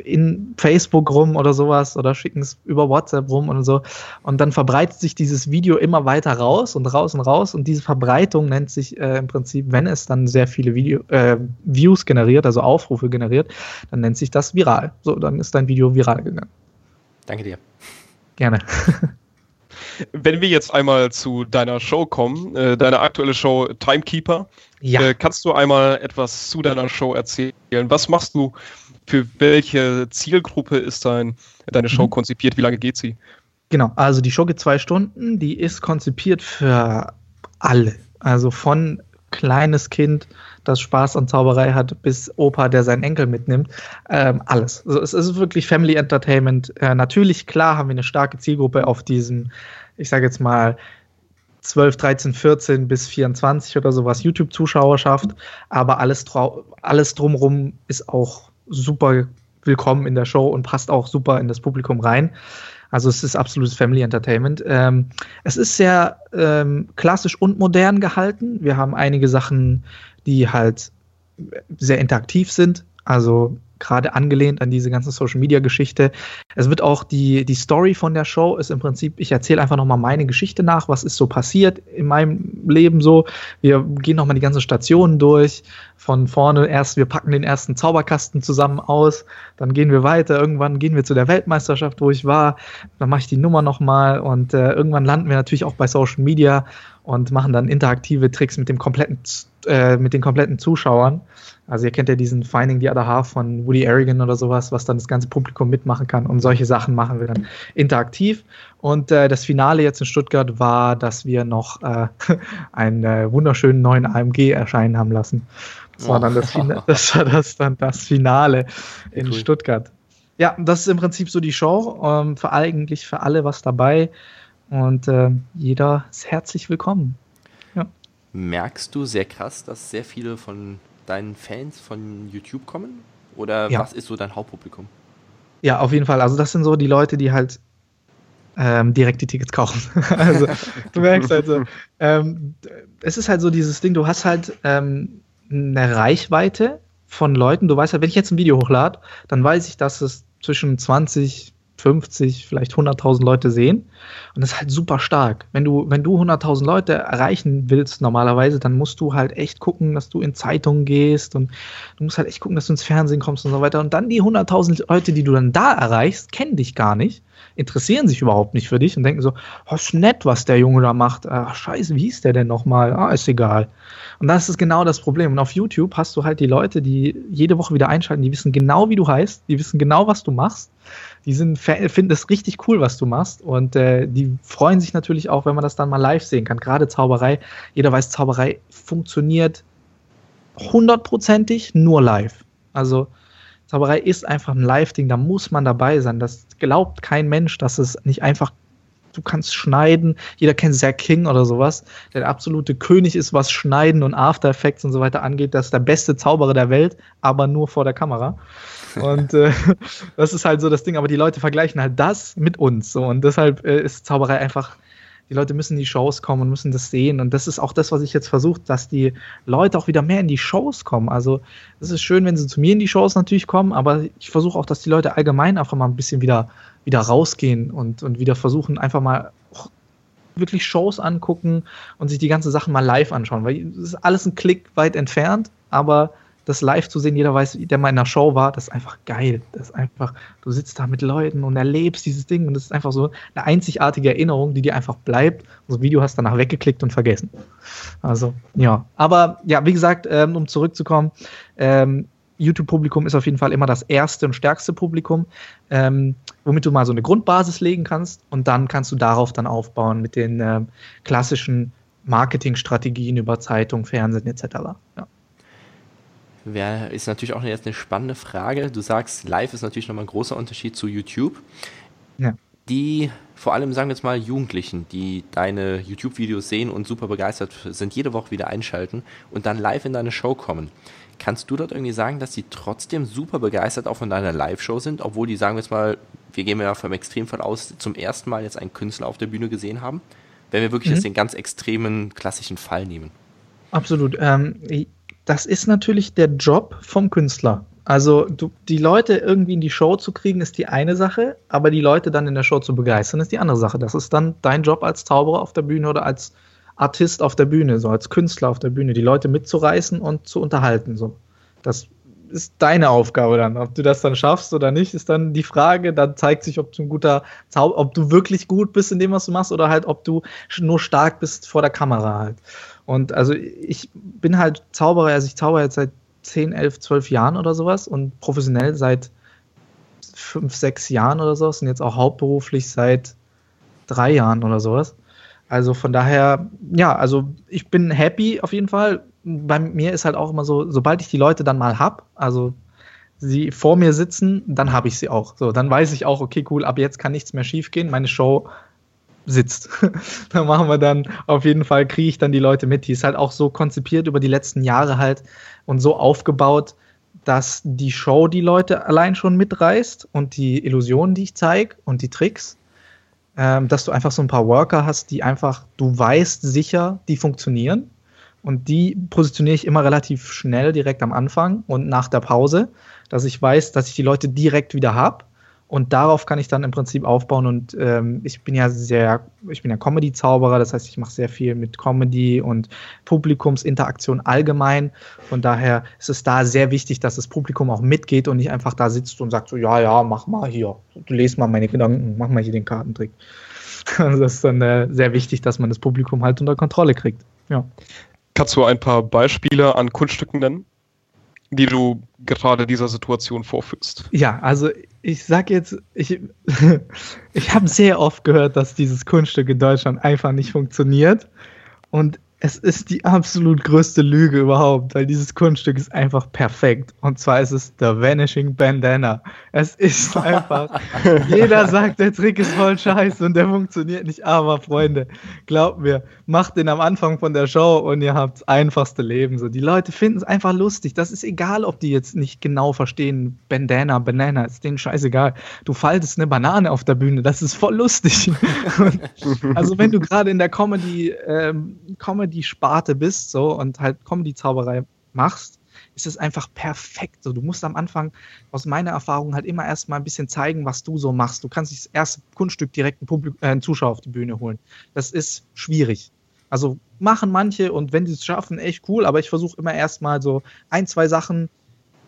in Facebook rum oder sowas oder schicken es über WhatsApp rum und so. Und dann verbreitet sich dieses Video immer weiter raus und raus und raus. Und diese Verbreitung nennt sich äh, im Prinzip, wenn es dann sehr viele Video, äh, Views generiert, also Aufrufe generiert, dann nennt sich das viral. So, dann ist dein Video viral gegangen. Danke dir. gerne. Wenn wir jetzt einmal zu deiner Show kommen, äh, deine aktuelle Show Timekeeper, ja. äh, kannst du einmal etwas zu deiner Show erzählen? Was machst du? Für welche Zielgruppe ist dein, deine Show mhm. konzipiert? Wie lange geht sie? Genau, also die Show geht zwei Stunden, die ist konzipiert für alle. Also von kleines Kind, das Spaß an Zauberei hat, bis Opa, der seinen Enkel mitnimmt. Ähm, alles. Also es ist wirklich Family Entertainment. Äh, natürlich, klar, haben wir eine starke Zielgruppe auf diesem, ich sage jetzt mal, 12, 13, 14 bis 24 oder sowas YouTube-Zuschauerschaft. Aber alles, alles drumherum ist auch super willkommen in der Show und passt auch super in das Publikum rein. Also es ist absolutes Family Entertainment. Ähm, es ist sehr ähm, klassisch und modern gehalten. Wir haben einige Sachen, die halt sehr interaktiv sind. Also gerade angelehnt an diese ganze Social Media Geschichte. Es wird auch die, die Story von der Show ist im Prinzip, ich erzähle einfach nochmal meine Geschichte nach, was ist so passiert in meinem Leben so. Wir gehen nochmal die ganzen Stationen durch. Von vorne erst, wir packen den ersten Zauberkasten zusammen aus, dann gehen wir weiter, irgendwann gehen wir zu der Weltmeisterschaft, wo ich war, dann mache ich die Nummer nochmal und äh, irgendwann landen wir natürlich auch bei Social Media und machen dann interaktive Tricks mit dem kompletten, äh, mit den kompletten Zuschauern. Also ihr kennt ja diesen Finding the Other Half von Woody Aragon oder sowas, was dann das ganze Publikum mitmachen kann. Und solche Sachen machen wir dann interaktiv. Und äh, das Finale jetzt in Stuttgart war, dass wir noch äh, einen äh, wunderschönen neuen AMG erscheinen haben lassen. Das war dann das, Finale, das, war das, dann das Finale in cool. Stuttgart. Ja, das ist im Prinzip so die Show. Ähm, für eigentlich für alle was dabei. Und äh, jeder ist herzlich willkommen. Merkst du sehr krass, dass sehr viele von deinen Fans von YouTube kommen? Oder ja. was ist so dein Hauptpublikum? Ja, auf jeden Fall. Also das sind so die Leute, die halt ähm, direkt die Tickets kaufen. also du merkst also, ähm, es ist halt so dieses Ding, du hast halt ähm, eine Reichweite von Leuten. Du weißt halt, wenn ich jetzt ein Video hochlade, dann weiß ich, dass es zwischen 20, 50, vielleicht 100.000 Leute sehen. Und das ist halt super stark. Wenn du, wenn du 100.000 Leute erreichen willst normalerweise, dann musst du halt echt gucken, dass du in Zeitungen gehst und du musst halt echt gucken, dass du ins Fernsehen kommst und so weiter. Und dann die 100.000 Leute, die du dann da erreichst, kennen dich gar nicht, interessieren sich überhaupt nicht für dich und denken so, oh, ist nett, was der Junge da macht. Ach, scheiße, wie ist der denn nochmal? Ah, ist egal. Und das ist genau das Problem. Und auf YouTube hast du halt die Leute, die jede Woche wieder einschalten, die wissen genau, wie du heißt, die wissen genau, was du machst die sind, finden es richtig cool, was du machst. Und äh, die freuen sich natürlich auch, wenn man das dann mal live sehen kann. Gerade Zauberei. Jeder weiß, Zauberei funktioniert hundertprozentig nur live. Also Zauberei ist einfach ein Live-Ding, da muss man dabei sein. Das glaubt kein Mensch, dass es nicht einfach du kannst schneiden. Jeder kennt Zack King oder sowas, der, der absolute König ist, was Schneiden und After Effects und so weiter angeht. Das ist der beste Zauberer der Welt, aber nur vor der Kamera. Und äh, das ist halt so das Ding, aber die Leute vergleichen halt das mit uns. So. Und deshalb äh, ist Zauberei einfach, die Leute müssen in die Shows kommen und müssen das sehen. Und das ist auch das, was ich jetzt versuche, dass die Leute auch wieder mehr in die Shows kommen. Also es ist schön, wenn sie zu mir in die Shows natürlich kommen, aber ich versuche auch, dass die Leute allgemein einfach mal ein bisschen wieder, wieder rausgehen und, und wieder versuchen, einfach mal wirklich Shows angucken und sich die ganze Sachen mal live anschauen. Weil es ist alles ein Klick weit entfernt, aber das live zu sehen, jeder weiß, der mal in einer Show war, das ist einfach geil. Das ist einfach, du sitzt da mit Leuten und erlebst dieses Ding und das ist einfach so eine einzigartige Erinnerung, die dir einfach bleibt. Und das Video hast danach weggeklickt und vergessen. Also, ja. Aber ja, wie gesagt, ähm, um zurückzukommen, ähm, YouTube-Publikum ist auf jeden Fall immer das erste und stärkste Publikum, ähm, womit du mal so eine Grundbasis legen kannst und dann kannst du darauf dann aufbauen mit den ähm, klassischen Marketingstrategien über Zeitung, Fernsehen etc. Ja. Wär, ist natürlich auch jetzt eine spannende Frage. Du sagst, live ist natürlich nochmal ein großer Unterschied zu YouTube. Ja. Die, vor allem sagen wir jetzt mal Jugendlichen, die deine YouTube-Videos sehen und super begeistert sind, jede Woche wieder einschalten und dann live in deine Show kommen. Kannst du dort irgendwie sagen, dass sie trotzdem super begeistert auch von deiner Live-Show sind, obwohl die, sagen wir jetzt mal, wir gehen ja vom Extremfall aus, zum ersten Mal jetzt einen Künstler auf der Bühne gesehen haben? Wenn wir wirklich mhm. jetzt den ganz extremen klassischen Fall nehmen. Absolut. Ähm, das ist natürlich der Job vom Künstler. Also du, die Leute irgendwie in die Show zu kriegen, ist die eine Sache, aber die Leute dann in der Show zu begeistern, ist die andere Sache. Das ist dann dein Job als Zauberer auf der Bühne oder als Artist auf der Bühne, so als Künstler auf der Bühne, die Leute mitzureißen und zu unterhalten. So. Das ist deine Aufgabe dann. Ob du das dann schaffst oder nicht, ist dann die Frage. Dann zeigt sich, ob du ein guter Zau ob du wirklich gut bist in dem, was du machst, oder halt, ob du nur stark bist vor der Kamera halt. Und also ich bin halt Zauberer, also ich zauber jetzt seit 10, 11, 12 Jahren oder sowas und professionell seit 5, 6 Jahren oder sowas und jetzt auch hauptberuflich seit drei Jahren oder sowas. Also von daher, ja, also ich bin happy auf jeden Fall. Bei mir ist halt auch immer so, sobald ich die Leute dann mal hab, also sie vor mir sitzen, dann habe ich sie auch. So, dann weiß ich auch, okay, cool, ab jetzt kann nichts mehr schiefgehen. Meine Show sitzt. da machen wir dann auf jeden Fall, kriege ich dann die Leute mit. Die ist halt auch so konzipiert über die letzten Jahre halt und so aufgebaut, dass die Show die Leute allein schon mitreißt und die Illusionen, die ich zeige und die Tricks ähm, dass du einfach so ein paar Worker hast, die einfach, du weißt sicher, die funktionieren. Und die positioniere ich immer relativ schnell direkt am Anfang und nach der Pause, dass ich weiß, dass ich die Leute direkt wieder habe und darauf kann ich dann im Prinzip aufbauen. Und ähm, ich bin ja sehr, ich bin ja Comedy-Zauberer, das heißt, ich mache sehr viel mit Comedy und Publikumsinteraktion allgemein. Von daher ist es da sehr wichtig, dass das Publikum auch mitgeht und nicht einfach da sitzt und sagt so, ja, ja, mach mal hier, du lest mal meine Gedanken, mach mal hier den Kartentrick. Also das ist dann äh, sehr wichtig, dass man das Publikum halt unter Kontrolle kriegt. Ja. Kannst du ein paar Beispiele an Kunststücken nennen? Die du gerade dieser Situation vorführst. Ja, also ich sag jetzt, ich, ich habe sehr oft gehört, dass dieses Kunststück in Deutschland einfach nicht funktioniert. Und es ist die absolut größte Lüge überhaupt, weil dieses Kunststück ist einfach perfekt. Und zwar ist es The Vanishing Bandana. Es ist einfach, jeder sagt, der Trick ist voll scheiße und der funktioniert nicht. Aber Freunde, glaubt mir, macht den am Anfang von der Show und ihr habt das einfachste Leben. So, die Leute finden es einfach lustig. Das ist egal, ob die jetzt nicht genau verstehen, Bandana, Banana, ist denen scheißegal. Du faltest eine Banane auf der Bühne, das ist voll lustig. also wenn du gerade in der Comedy, ähm, Comedy Comedy-Sparte bist so und halt Comedy-Zauberei machst, ist es einfach perfekt. So, du musst am Anfang aus meiner Erfahrung halt immer erstmal ein bisschen zeigen, was du so machst. Du kannst nicht das erste Kunststück direkt einen, Publik äh, einen Zuschauer auf die Bühne holen. Das ist schwierig. Also machen manche und wenn sie es schaffen, echt cool, aber ich versuche immer erstmal so ein, zwei Sachen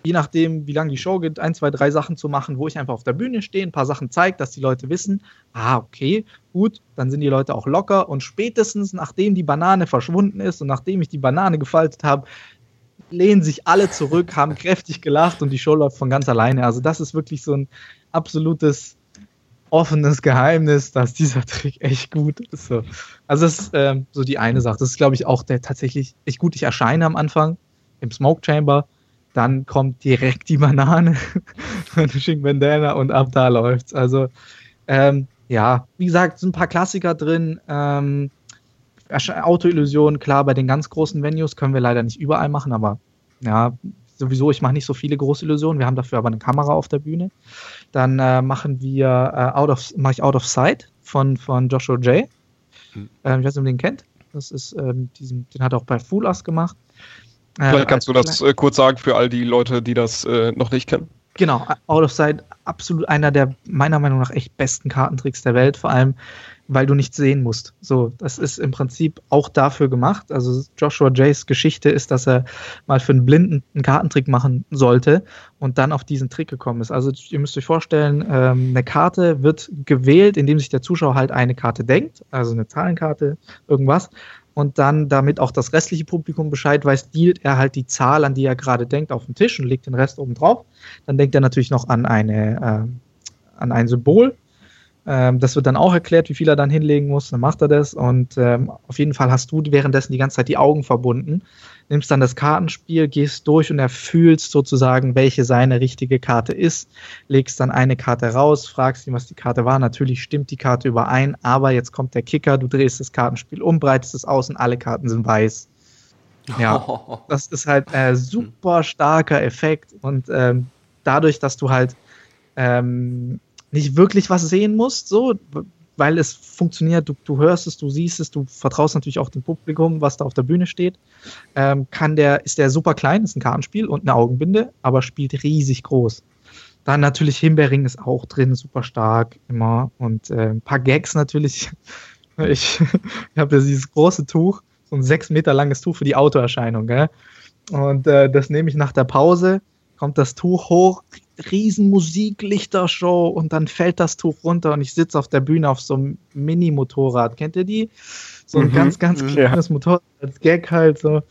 je nachdem, wie lange die Show geht, ein, zwei, drei Sachen zu machen, wo ich einfach auf der Bühne stehe, ein paar Sachen zeige, dass die Leute wissen, ah, okay, gut, dann sind die Leute auch locker und spätestens nachdem die Banane verschwunden ist und nachdem ich die Banane gefaltet habe, lehnen sich alle zurück, haben kräftig gelacht und die Show läuft von ganz alleine. Also das ist wirklich so ein absolutes offenes Geheimnis, dass dieser Trick echt gut ist. So. Also das ist ähm, so die eine Sache. Das ist, glaube ich, auch der tatsächlich echt gut. Ich erscheine am Anfang im Smoke Chamber dann kommt direkt die Banane von Shing Bandana und ab da läuft's. Also, ähm, ja, wie gesagt, sind ein paar Klassiker drin. Ähm, Autoillusion, klar, bei den ganz großen Venues können wir leider nicht überall machen, aber ja, sowieso, ich mache nicht so viele große Illusionen. Wir haben dafür aber eine Kamera auf der Bühne. Dann äh, machen wir äh, Out of, mache ich Out of Sight von, von Joshua J. Hm. Ähm, ich weiß nicht, ob ihr den kennt. Das ist, ähm, diesen, den hat er auch bei Fool Us gemacht. Vielleicht kannst du das äh, kurz sagen für all die Leute, die das äh, noch nicht kennen. Genau, Out of Sight, absolut einer der meiner Meinung nach echt besten Kartentricks der Welt, vor allem, weil du nichts sehen musst. So, das ist im Prinzip auch dafür gemacht. Also Joshua Jays Geschichte ist, dass er mal für einen Blinden einen Kartentrick machen sollte und dann auf diesen Trick gekommen ist. Also ihr müsst euch vorstellen, ähm, eine Karte wird gewählt, indem sich der Zuschauer halt eine Karte denkt, also eine Zahlenkarte, irgendwas und dann, damit auch das restliche Publikum Bescheid weiß, dealt er halt die Zahl, an die er gerade denkt, auf den Tisch und legt den Rest oben drauf. Dann denkt er natürlich noch an, eine, äh, an ein Symbol. Ähm, das wird dann auch erklärt, wie viel er dann hinlegen muss. Dann macht er das und ähm, auf jeden Fall hast du währenddessen die ganze Zeit die Augen verbunden nimmst dann das Kartenspiel, gehst durch und erfühlst sozusagen, welche seine richtige Karte ist, legst dann eine Karte raus, fragst ihn, was die Karte war. Natürlich stimmt die Karte überein, aber jetzt kommt der Kicker, du drehst das Kartenspiel um, breitest es aus und alle Karten sind weiß. Ja, das ist halt ein super starker Effekt und ähm, dadurch, dass du halt ähm, nicht wirklich was sehen musst, so, weil es funktioniert, du, du hörst es, du siehst es, du vertraust natürlich auch dem Publikum, was da auf der Bühne steht. Ähm, kann der, ist der super klein, ist ein Kartenspiel und eine Augenbinde, aber spielt riesig groß. Dann natürlich Himbeering ist auch drin, super stark immer. Und äh, ein paar Gags natürlich. Ich, ich habe ja dieses große Tuch, so ein sechs Meter langes Tuch für die Autoerscheinung. Gell? Und äh, das nehme ich nach der Pause kommt das Tuch hoch, riesen Musiklichtershow und dann fällt das Tuch runter und ich sitze auf der Bühne auf so einem Mini-Motorrad. Kennt ihr die? So ein mhm. ganz, ganz kleines ja. Motorrad als Gag halt so.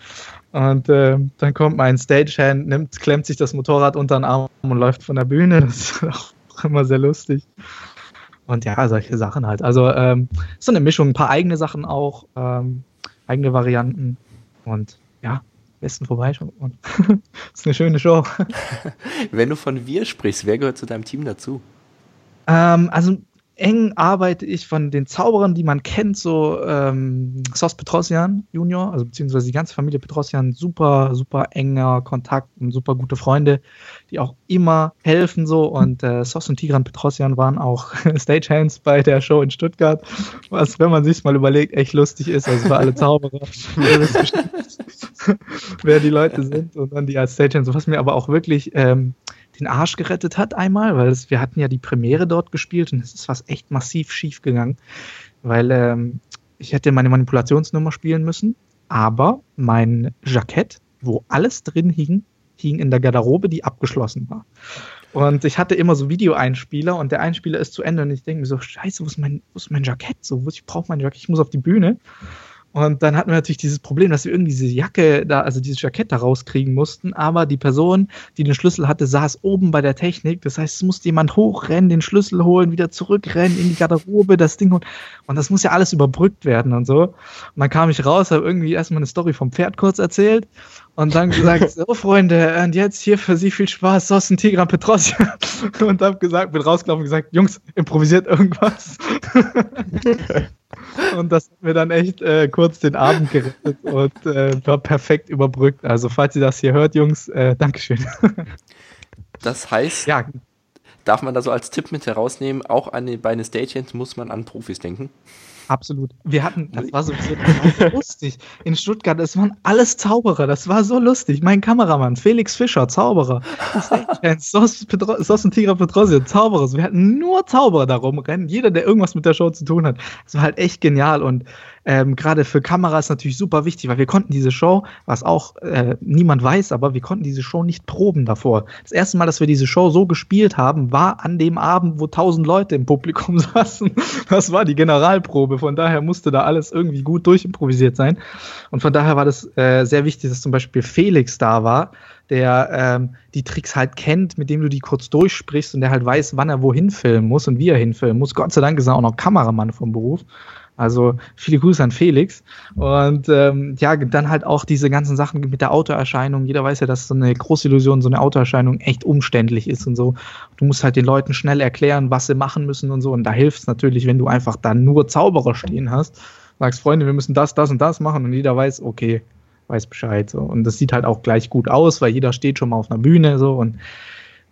Und äh, dann kommt mein Stagehand, nimmt, klemmt sich das Motorrad unter den Arm und läuft von der Bühne. Das ist auch immer sehr lustig. Und ja, solche Sachen halt. Also ähm, so eine Mischung, ein paar eigene Sachen auch, ähm, eigene Varianten. Und ja, besten vorbeischauen. das ist eine schöne Show. Wenn du von wir sprichst, wer gehört zu deinem Team dazu? Ähm, also eng arbeite ich von den Zauberern, die man kennt, so ähm, Sos Petrosian Junior, also beziehungsweise die ganze Familie Petrosian, super, super enger Kontakt und super gute Freunde, die auch immer helfen so und äh, Sos und Tigran Petrosian waren auch Stagehands bei der Show in Stuttgart, was, wenn man sich mal überlegt, echt lustig ist, also für alle Zauberer, wer die Leute sind und dann die als Stagehands, was mir aber auch wirklich ähm, den Arsch gerettet hat einmal, weil es, wir hatten ja die Premiere dort gespielt und es ist was echt massiv schief gegangen, weil ähm, ich hätte meine Manipulationsnummer spielen müssen, aber mein Jackett, wo alles drin hing, hing in der Garderobe, die abgeschlossen war. Und ich hatte immer so Videoeinspieler und der Einspieler ist zu Ende und ich denke mir so, scheiße, wo ist mein, wo ist mein Jackett? So, ich brauche mein Jackett, ich muss auf die Bühne. Und dann hatten wir natürlich dieses Problem, dass wir irgendwie diese Jacke da, also dieses Jackett da rauskriegen mussten, aber die Person, die den Schlüssel hatte, saß oben bei der Technik. Das heißt, es musste jemand hochrennen, den Schlüssel holen, wieder zurückrennen in die Garderobe, das Ding holen. Und das muss ja alles überbrückt werden und so. Und dann kam ich raus, habe irgendwie erstmal eine Story vom Pferd kurz erzählt und dann gesagt, so Freunde, und jetzt hier für Sie viel Spaß, Sossen Tigran Petrosja. Und hab gesagt, bin rausgelaufen und gesagt, Jungs, improvisiert irgendwas. und das hat mir dann echt äh, kurz den Abend gerettet und äh, war perfekt überbrückt. Also falls ihr das hier hört, Jungs, äh, Dankeschön. das heißt, ja. darf man da so als Tipp mit herausnehmen, auch an den, bei den Stagehands muss man an Profis denken? Absolut. Wir hatten, das war so, das war so lustig. In Stuttgart, das waren alles Zauberer. Das war so lustig. Mein Kameramann, Felix Fischer, Zauberer. Sos, und Tigra Petrosio, Zauberer. Wir hatten nur Zauberer da rumrennen. Jeder, der irgendwas mit der Show zu tun hat. Das war halt echt genial. Und ähm, gerade für Kameras natürlich super wichtig, weil wir konnten diese Show, was auch äh, niemand weiß, aber wir konnten diese Show nicht proben davor. Das erste Mal, dass wir diese Show so gespielt haben, war an dem Abend, wo tausend Leute im Publikum saßen. Das war die Generalprobe. Von daher musste da alles irgendwie gut durchimprovisiert sein. Und von daher war das äh, sehr wichtig, dass zum Beispiel Felix da war, der ähm, die Tricks halt kennt, mit dem du die kurz durchsprichst und der halt weiß, wann er wohin filmen muss und wie er hinfilmen muss. Gott sei Dank ist er auch noch Kameramann vom Beruf. Also viele Grüße an Felix. Und ähm, ja, dann halt auch diese ganzen Sachen mit der Autoerscheinung. Jeder weiß ja, dass so eine Großillusion, so eine Autoerscheinung echt umständlich ist und so. Du musst halt den Leuten schnell erklären, was sie machen müssen und so. Und da hilft es natürlich, wenn du einfach da nur Zauberer stehen hast. Sagst, Freunde, wir müssen das, das und das machen und jeder weiß, okay, weiß Bescheid. So. Und das sieht halt auch gleich gut aus, weil jeder steht schon mal auf einer Bühne so und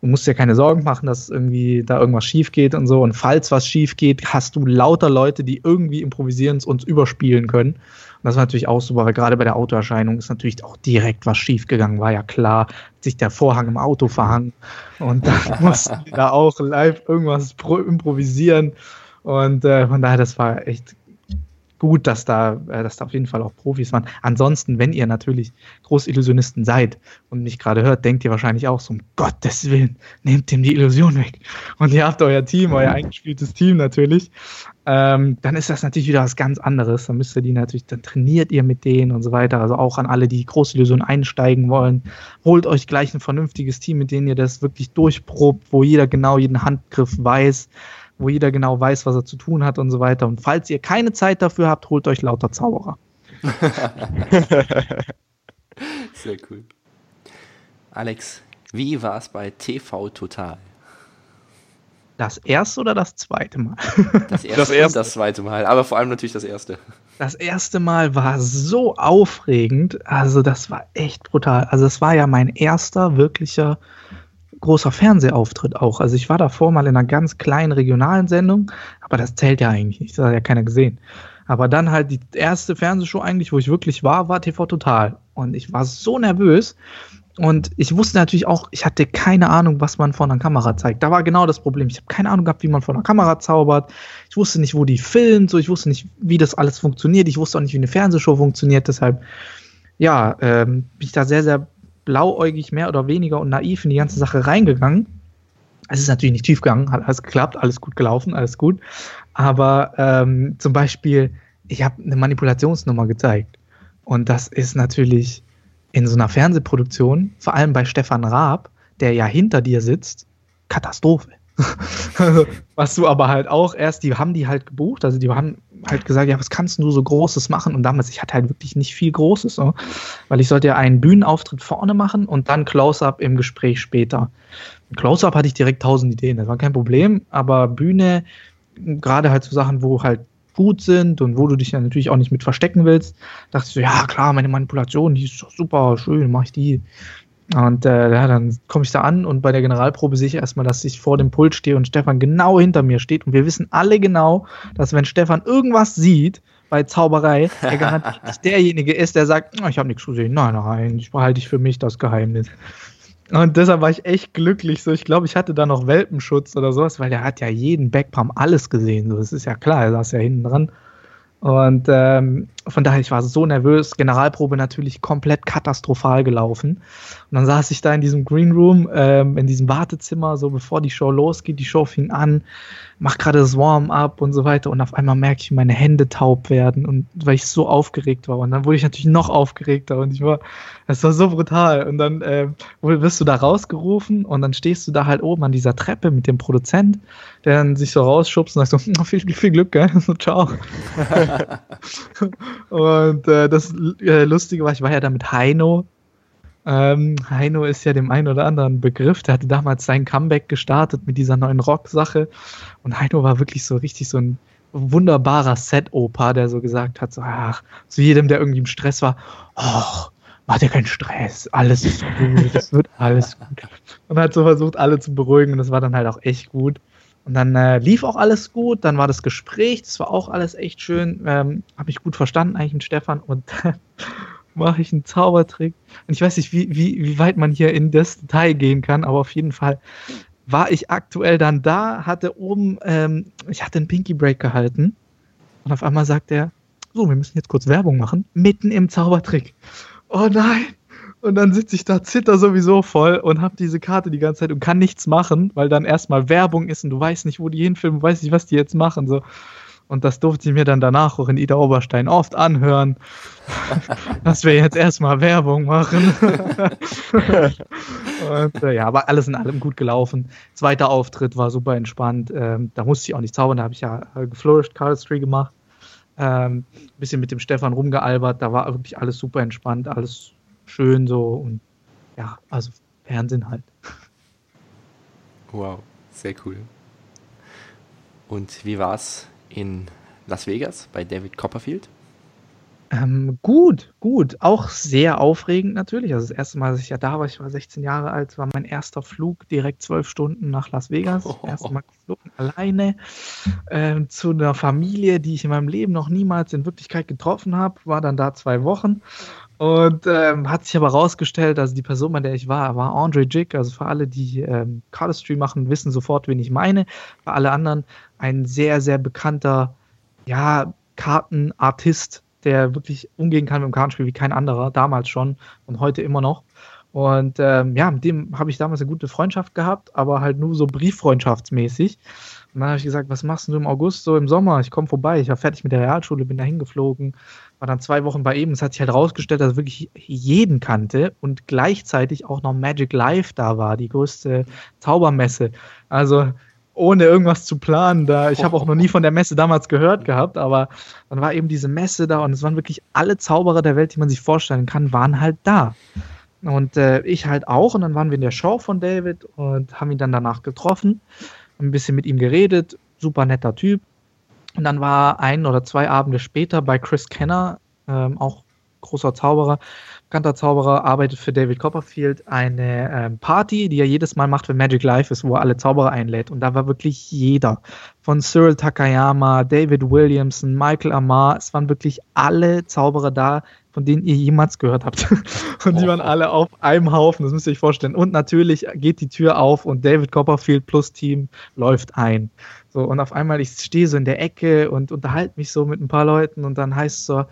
du musst dir keine Sorgen machen, dass irgendwie da irgendwas schief geht und so. Und falls was schief geht, hast du lauter Leute, die irgendwie improvisieren und überspielen können. Und das war natürlich auch super, weil gerade bei der Autoerscheinung ist natürlich auch direkt was schief gegangen, war ja klar, sich der Vorhang im Auto verhangen und dann mussten die da auch live irgendwas improvisieren. Und äh, von daher, das war echt gut, dass da, äh, dass da auf jeden Fall auch Profis waren. Ansonsten, wenn ihr natürlich Großillusionisten seid und mich gerade hört, denkt ihr wahrscheinlich auch so, um Gottes Willen, nehmt ihm die Illusion weg. Und ihr habt euer Team, euer eingespieltes Team natürlich. Ähm, dann ist das natürlich wieder was ganz anderes. Dann müsst ihr die natürlich, dann trainiert ihr mit denen und so weiter. Also auch an alle, die Großillusion einsteigen wollen, holt euch gleich ein vernünftiges Team, mit denen ihr das wirklich durchprobt, wo jeder genau jeden Handgriff weiß wo jeder genau weiß, was er zu tun hat und so weiter. Und falls ihr keine Zeit dafür habt, holt euch lauter Zauberer. Sehr cool. Alex, wie war es bei TV Total? Das erste oder das zweite Mal? Das erste, das erste. und das zweite Mal, aber vor allem natürlich das erste. Das erste Mal war so aufregend, also das war echt brutal. Also es war ja mein erster wirklicher großer Fernsehauftritt auch. Also ich war davor mal in einer ganz kleinen regionalen Sendung, aber das zählt ja eigentlich nicht, das hat ja keiner gesehen. Aber dann halt die erste Fernsehshow eigentlich, wo ich wirklich war, war TV Total. Und ich war so nervös. Und ich wusste natürlich auch, ich hatte keine Ahnung, was man vor einer Kamera zeigt. Da war genau das Problem. Ich habe keine Ahnung gehabt, wie man vor einer Kamera zaubert. Ich wusste nicht, wo die filmt. So, ich wusste nicht, wie das alles funktioniert. Ich wusste auch nicht, wie eine Fernsehshow funktioniert. Deshalb, ja, ähm, bin ich da sehr, sehr blauäugig mehr oder weniger und naiv in die ganze Sache reingegangen. Es ist natürlich nicht tief gegangen, hat alles geklappt, alles gut gelaufen, alles gut. Aber ähm, zum Beispiel, ich habe eine Manipulationsnummer gezeigt. Und das ist natürlich in so einer Fernsehproduktion, vor allem bei Stefan Raab, der ja hinter dir sitzt, Katastrophe. was du aber halt auch erst, die haben die halt gebucht, also die haben halt gesagt, ja, was kannst du so Großes machen? Und damals, ich hatte halt wirklich nicht viel Großes, so, weil ich sollte ja einen Bühnenauftritt vorne machen und dann Close-Up im Gespräch später. Close-Up hatte ich direkt tausend Ideen, das war kein Problem, aber Bühne, gerade halt so Sachen, wo halt gut sind und wo du dich ja natürlich auch nicht mit verstecken willst, dachte ich so, ja klar, meine Manipulation, die ist super schön, mach ich die. Und äh, ja, dann komme ich da an und bei der Generalprobe sehe ich erstmal, dass ich vor dem Pult stehe und Stefan genau hinter mir steht. Und wir wissen alle genau, dass wenn Stefan irgendwas sieht bei Zauberei, er garantiert nicht derjenige ist, der sagt, oh, ich habe nichts gesehen. Nein, nein, ich behalte ich für mich das Geheimnis. Und deshalb war ich echt glücklich. So, ich glaube, ich hatte da noch Welpenschutz oder sowas, weil der hat ja jeden Backpump alles gesehen. So, das ist ja klar, er saß ja hinten dran. Und ähm, von daher, ich war so nervös. Generalprobe natürlich komplett katastrophal gelaufen. Und dann saß ich da in diesem Green Room, ähm, in diesem Wartezimmer, so bevor die Show losgeht. Die Show fing an, mach gerade das Warm-up und so weiter. Und auf einmal merke ich, wie meine Hände taub werden. Und weil ich so aufgeregt war. Und dann wurde ich natürlich noch aufgeregter. Und ich war, es war so brutal. Und dann äh, wirst du da rausgerufen und dann stehst du da halt oben an dieser Treppe mit dem Produzent, der dann sich so rausschubst und sagt so, viel, viel Glück, gell? So, ciao. Und äh, das äh, Lustige war, ich war ja da mit Heino. Ähm, Heino ist ja dem einen oder anderen Begriff. Der hatte damals sein Comeback gestartet mit dieser neuen Rock-Sache. Und Heino war wirklich so richtig so ein wunderbarer Set-Opa, der so gesagt hat: so, ach, zu jedem, der irgendwie im Stress war, ach, mach dir keinen Stress, alles ist gut, es wird alles gut. Und hat so versucht, alle zu beruhigen. Und das war dann halt auch echt gut. Und dann äh, lief auch alles gut, dann war das Gespräch, das war auch alles echt schön, ähm, habe ich gut verstanden eigentlich mit Stefan und dann mache ich einen Zaubertrick. Und ich weiß nicht, wie, wie, wie weit man hier in das Detail gehen kann, aber auf jeden Fall war ich aktuell dann da, hatte oben, ähm, ich hatte einen Pinky Break gehalten und auf einmal sagt er, so, wir müssen jetzt kurz Werbung machen, mitten im Zaubertrick. Oh nein! Und dann sitze ich da, zitter sowieso voll und habe diese Karte die ganze Zeit und kann nichts machen, weil dann erstmal Werbung ist und du weißt nicht, wo die hinfilmen, weißt nicht, was die jetzt machen. So. Und das durfte ich mir dann danach auch in Ida Oberstein oft anhören, dass wir jetzt erstmal Werbung machen. und, äh, ja, aber alles in allem gut gelaufen. Zweiter Auftritt war super entspannt. Ähm, da musste ich auch nicht zaubern, da habe ich ja äh, geflourished Cardistry gemacht. Ähm, bisschen mit dem Stefan rumgealbert, da war wirklich alles super entspannt, alles schön so und ja, also Fernsehen halt. Wow, sehr cool. Und wie war es in Las Vegas bei David Copperfield? Ähm, gut, gut. Auch sehr aufregend natürlich. Also das erste Mal, dass ich ja da war, ich war 16 Jahre alt, war mein erster Flug direkt zwölf Stunden nach Las Vegas. Oh. Erste Mal geflogen, alleine äh, zu einer Familie, die ich in meinem Leben noch niemals in Wirklichkeit getroffen habe. War dann da zwei Wochen und ähm, hat sich aber rausgestellt, also die Person, bei der ich war, war Andre Jick. Also für alle, die ähm, Cardistry machen, wissen sofort, wen ich meine. Für alle anderen ein sehr, sehr bekannter, ja, Kartenartist, der wirklich umgehen kann mit dem Kartenspiel wie kein anderer, damals schon und heute immer noch. Und ähm, ja, mit dem habe ich damals eine gute Freundschaft gehabt, aber halt nur so brieffreundschaftsmäßig. Und dann habe ich gesagt, was machst du im August, so im Sommer? Ich komme vorbei, ich war fertig mit der Realschule, bin da hingeflogen, war dann zwei Wochen bei ihm. Es hat sich halt rausgestellt, dass er wirklich jeden kannte und gleichzeitig auch noch Magic Live da war, die größte Zaubermesse. Also ohne irgendwas zu planen da. Ich habe auch noch nie von der Messe damals gehört gehabt, aber dann war eben diese Messe da und es waren wirklich alle Zauberer der Welt, die man sich vorstellen kann, waren halt da. Und äh, ich halt auch. Und dann waren wir in der Show von David und haben ihn dann danach getroffen, ein bisschen mit ihm geredet. Super netter Typ. Und dann war ein oder zwei Abende später bei Chris Kenner, ähm, auch großer Zauberer, bekannter Zauberer, arbeitet für David Copperfield eine ähm, Party, die er jedes Mal macht, wenn Magic Live ist, wo er alle Zauberer einlädt. Und da war wirklich jeder. Von Cyril Takayama, David Williamson, Michael Amar. Es waren wirklich alle Zauberer da, von denen ihr jemals gehört habt. und die waren alle auf einem Haufen, das müsst ihr euch vorstellen. Und natürlich geht die Tür auf und David Copperfield plus Team läuft ein. So, und auf einmal, ich stehe so in der Ecke und unterhalte mich so mit ein paar Leuten und dann heißt es so,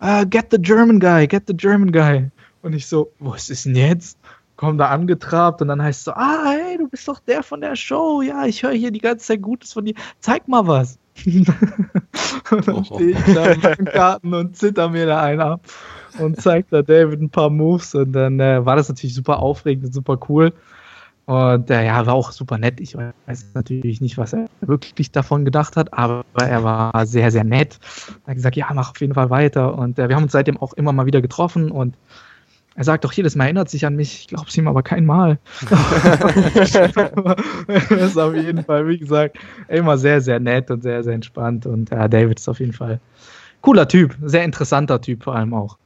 uh, get the German guy, get the German guy. Und ich so, was ist denn jetzt? Komm da angetrabt und dann heißt es so, ah, hey, du bist doch der von der Show. Ja, ich höre hier die ganze Zeit Gutes von dir. Zeig mal was. und dann stehe ich da im Garten und zitter mir da einen ab und zeigt da David ein paar Moves und dann äh, war das natürlich super aufregend und super cool. Und äh, ja, war auch super nett. Ich weiß natürlich nicht, was er wirklich davon gedacht hat, aber er war sehr, sehr nett. Er hat gesagt, ja, mach auf jeden Fall weiter. Und äh, wir haben uns seitdem auch immer mal wieder getroffen und er sagt doch jedes Mal, erinnert sich an mich. Ich glaube es ihm aber kein Mal. das ist auf jeden Fall, wie gesagt, immer sehr, sehr nett und sehr, sehr entspannt. Und ja, David ist auf jeden Fall cooler Typ, sehr interessanter Typ vor allem auch.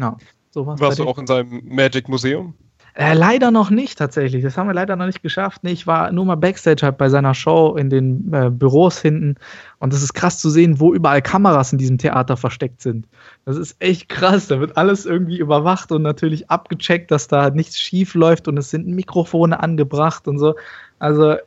Ja, so Warst du auch in seinem Magic Museum? Äh, leider noch nicht tatsächlich. Das haben wir leider noch nicht geschafft. Nee, ich war nur mal Backstage halt bei seiner Show in den äh, Büros hinten. Und das ist krass zu sehen, wo überall Kameras in diesem Theater versteckt sind. Das ist echt krass. Da wird alles irgendwie überwacht und natürlich abgecheckt, dass da nichts schief läuft und es sind Mikrofone angebracht und so. Also äh,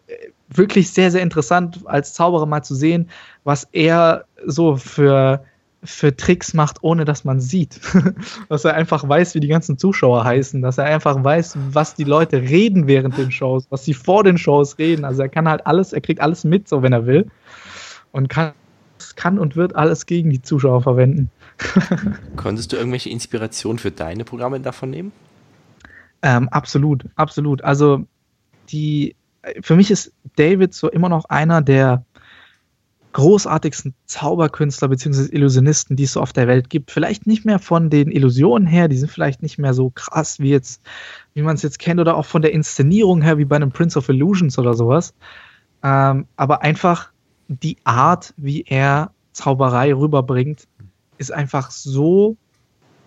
wirklich sehr, sehr interessant als Zauberer mal zu sehen, was er so für für Tricks macht, ohne dass man sieht. dass er einfach weiß, wie die ganzen Zuschauer heißen, dass er einfach weiß, was die Leute reden während den Shows, was sie vor den Shows reden. Also er kann halt alles, er kriegt alles mit, so wenn er will. Und kann, kann und wird alles gegen die Zuschauer verwenden. Konntest du irgendwelche Inspirationen für deine Programme davon nehmen? Ähm, absolut, absolut. Also die, für mich ist David so immer noch einer der großartigsten Zauberkünstler bzw. Illusionisten, die es so auf der Welt gibt. Vielleicht nicht mehr von den Illusionen her, die sind vielleicht nicht mehr so krass wie wie man es jetzt kennt, oder auch von der Inszenierung her, wie bei einem Prince of Illusions oder sowas. Ähm, aber einfach die Art, wie er Zauberei rüberbringt, ist einfach so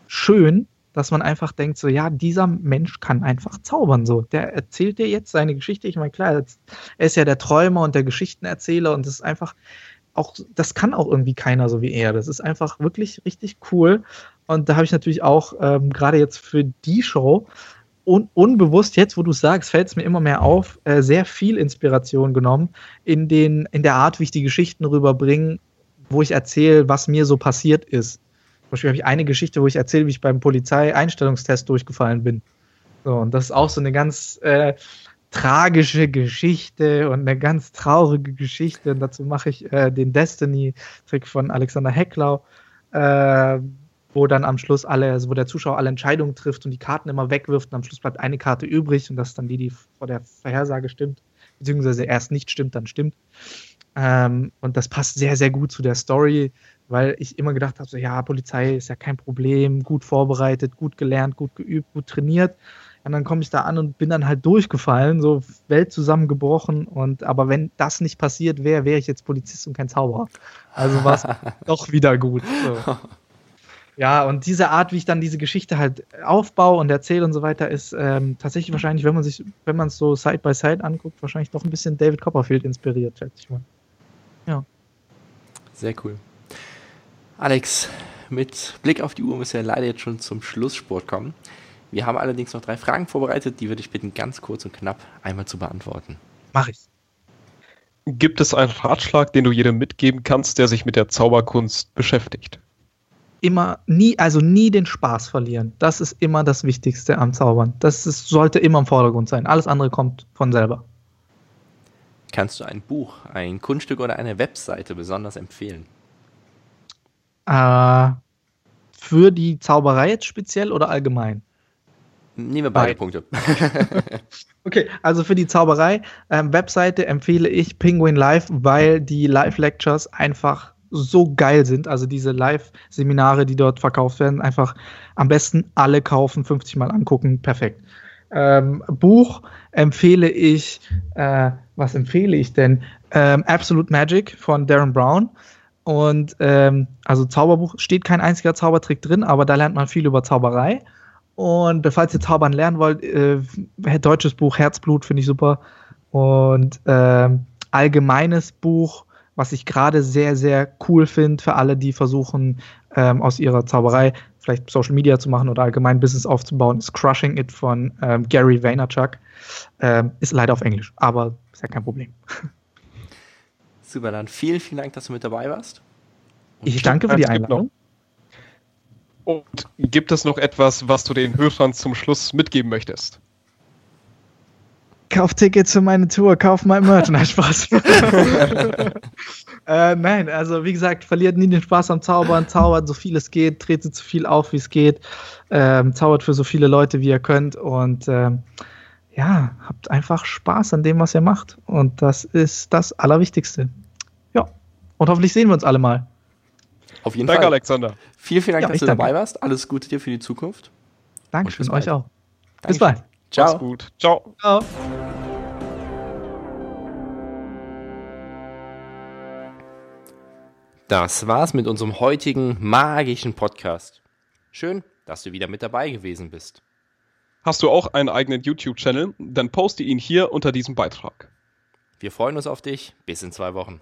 schön, dass man einfach denkt, so, ja, dieser Mensch kann einfach zaubern, so. Der erzählt dir jetzt seine Geschichte. Ich meine, klar, er ist ja der Träumer und der Geschichtenerzähler und das ist einfach, auch, das kann auch irgendwie keiner so wie er. Das ist einfach wirklich richtig cool. Und da habe ich natürlich auch ähm, gerade jetzt für die Show un unbewusst, jetzt wo du sagst, fällt es mir immer mehr auf, äh, sehr viel Inspiration genommen in, den, in der Art, wie ich die Geschichten rüberbringe, wo ich erzähle, was mir so passiert ist. Zum Beispiel habe ich eine Geschichte, wo ich erzähle, wie ich beim Polizeieinstellungstest durchgefallen bin. So, und das ist auch so eine ganz äh, tragische Geschichte und eine ganz traurige Geschichte. Und dazu mache ich äh, den Destiny-Trick von Alexander Hecklau, äh, wo dann am Schluss alle, also wo der Zuschauer alle Entscheidungen trifft und die Karten immer wegwirft und am Schluss bleibt eine Karte übrig und das ist dann die, die vor der Vorhersage stimmt, beziehungsweise erst nicht stimmt, dann stimmt. Ähm, und das passt sehr, sehr gut zu der Story, weil ich immer gedacht habe, so ja, Polizei ist ja kein Problem, gut vorbereitet, gut gelernt, gut geübt, gut trainiert. Und dann komme ich da an und bin dann halt durchgefallen, so Welt zusammengebrochen. Und aber wenn das nicht passiert wäre, wäre ich jetzt Polizist und kein Zauberer. Also war es doch wieder gut. So. Ja, und diese Art, wie ich dann diese Geschichte halt aufbaue und erzähle und so weiter, ist ähm, tatsächlich wahrscheinlich, wenn man sich, wenn man es so Side by Side anguckt, wahrscheinlich doch ein bisschen David Copperfield inspiriert, schätze ich mal. Ja. Sehr cool. Alex, mit Blick auf die Uhr müssen wir leider jetzt schon zum Schlusssport kommen. Wir haben allerdings noch drei Fragen vorbereitet, die würde ich bitten, ganz kurz und knapp einmal zu beantworten. Mach ich. Gibt es einen Ratschlag, den du jedem mitgeben kannst, der sich mit der Zauberkunst beschäftigt? Immer, nie, also nie den Spaß verlieren. Das ist immer das Wichtigste am Zaubern. Das ist, sollte immer im Vordergrund sein. Alles andere kommt von selber. Kannst du ein Buch, ein Kunststück oder eine Webseite besonders empfehlen? Äh, für die Zauberei jetzt speziell oder allgemein? Nehmen wir beide Beid. Punkte. okay, also für die Zauberei, ähm, Webseite empfehle ich Penguin Live, weil die Live-Lectures einfach so geil sind. Also diese Live-Seminare, die dort verkauft werden, einfach am besten alle kaufen, 50 Mal angucken, perfekt. Ähm, Buch empfehle ich, äh, was empfehle ich denn? Ähm, Absolute Magic von Darren Brown. Und ähm, also Zauberbuch steht kein einziger Zaubertrick drin, aber da lernt man viel über Zauberei. Und falls ihr Zaubern lernen wollt, äh, deutsches Buch Herzblut finde ich super. Und äh, allgemeines Buch, was ich gerade sehr, sehr cool finde für alle, die versuchen, ähm, aus ihrer Zauberei vielleicht Social Media zu machen oder allgemein Business aufzubauen, ist Crushing It von ähm, Gary Vaynerchuk. Ähm, ist leider auf Englisch, aber ist ja kein Problem. Super, dann vielen, vielen Dank, dass du mit dabei warst. Und ich danke für die Einladung. Und gibt es noch etwas, was du den Hörern zum Schluss mitgeben möchtest? Kauf Tickets für meine Tour, kauf mein Merch. Nein, Spaß. äh, nein, also wie gesagt, verliert nie den Spaß am Zaubern, zaubert so viel es geht, tretet so viel auf, wie es geht, ähm, zaubert für so viele Leute, wie ihr könnt und ähm, ja, habt einfach Spaß an dem, was ihr macht. Und das ist das Allerwichtigste. Ja, und hoffentlich sehen wir uns alle mal. Auf jeden Danke, Fall. Alexander. Vielen, vielen Dank, Ja, dass du danke. dabei warst. Alles Gute dir für die Zukunft. Dankeschön, euch auch. Bis bald. Ciao. Mach's gut. Ciao. Ciao. Das war's mit unserem heutigen magischen Podcast. Schön, dass du wieder mit dabei gewesen bist. Hast du auch einen eigenen YouTube-Channel? Dann poste ihn hier unter diesem Beitrag. Wir freuen uns auf dich. Bis in zwei Wochen.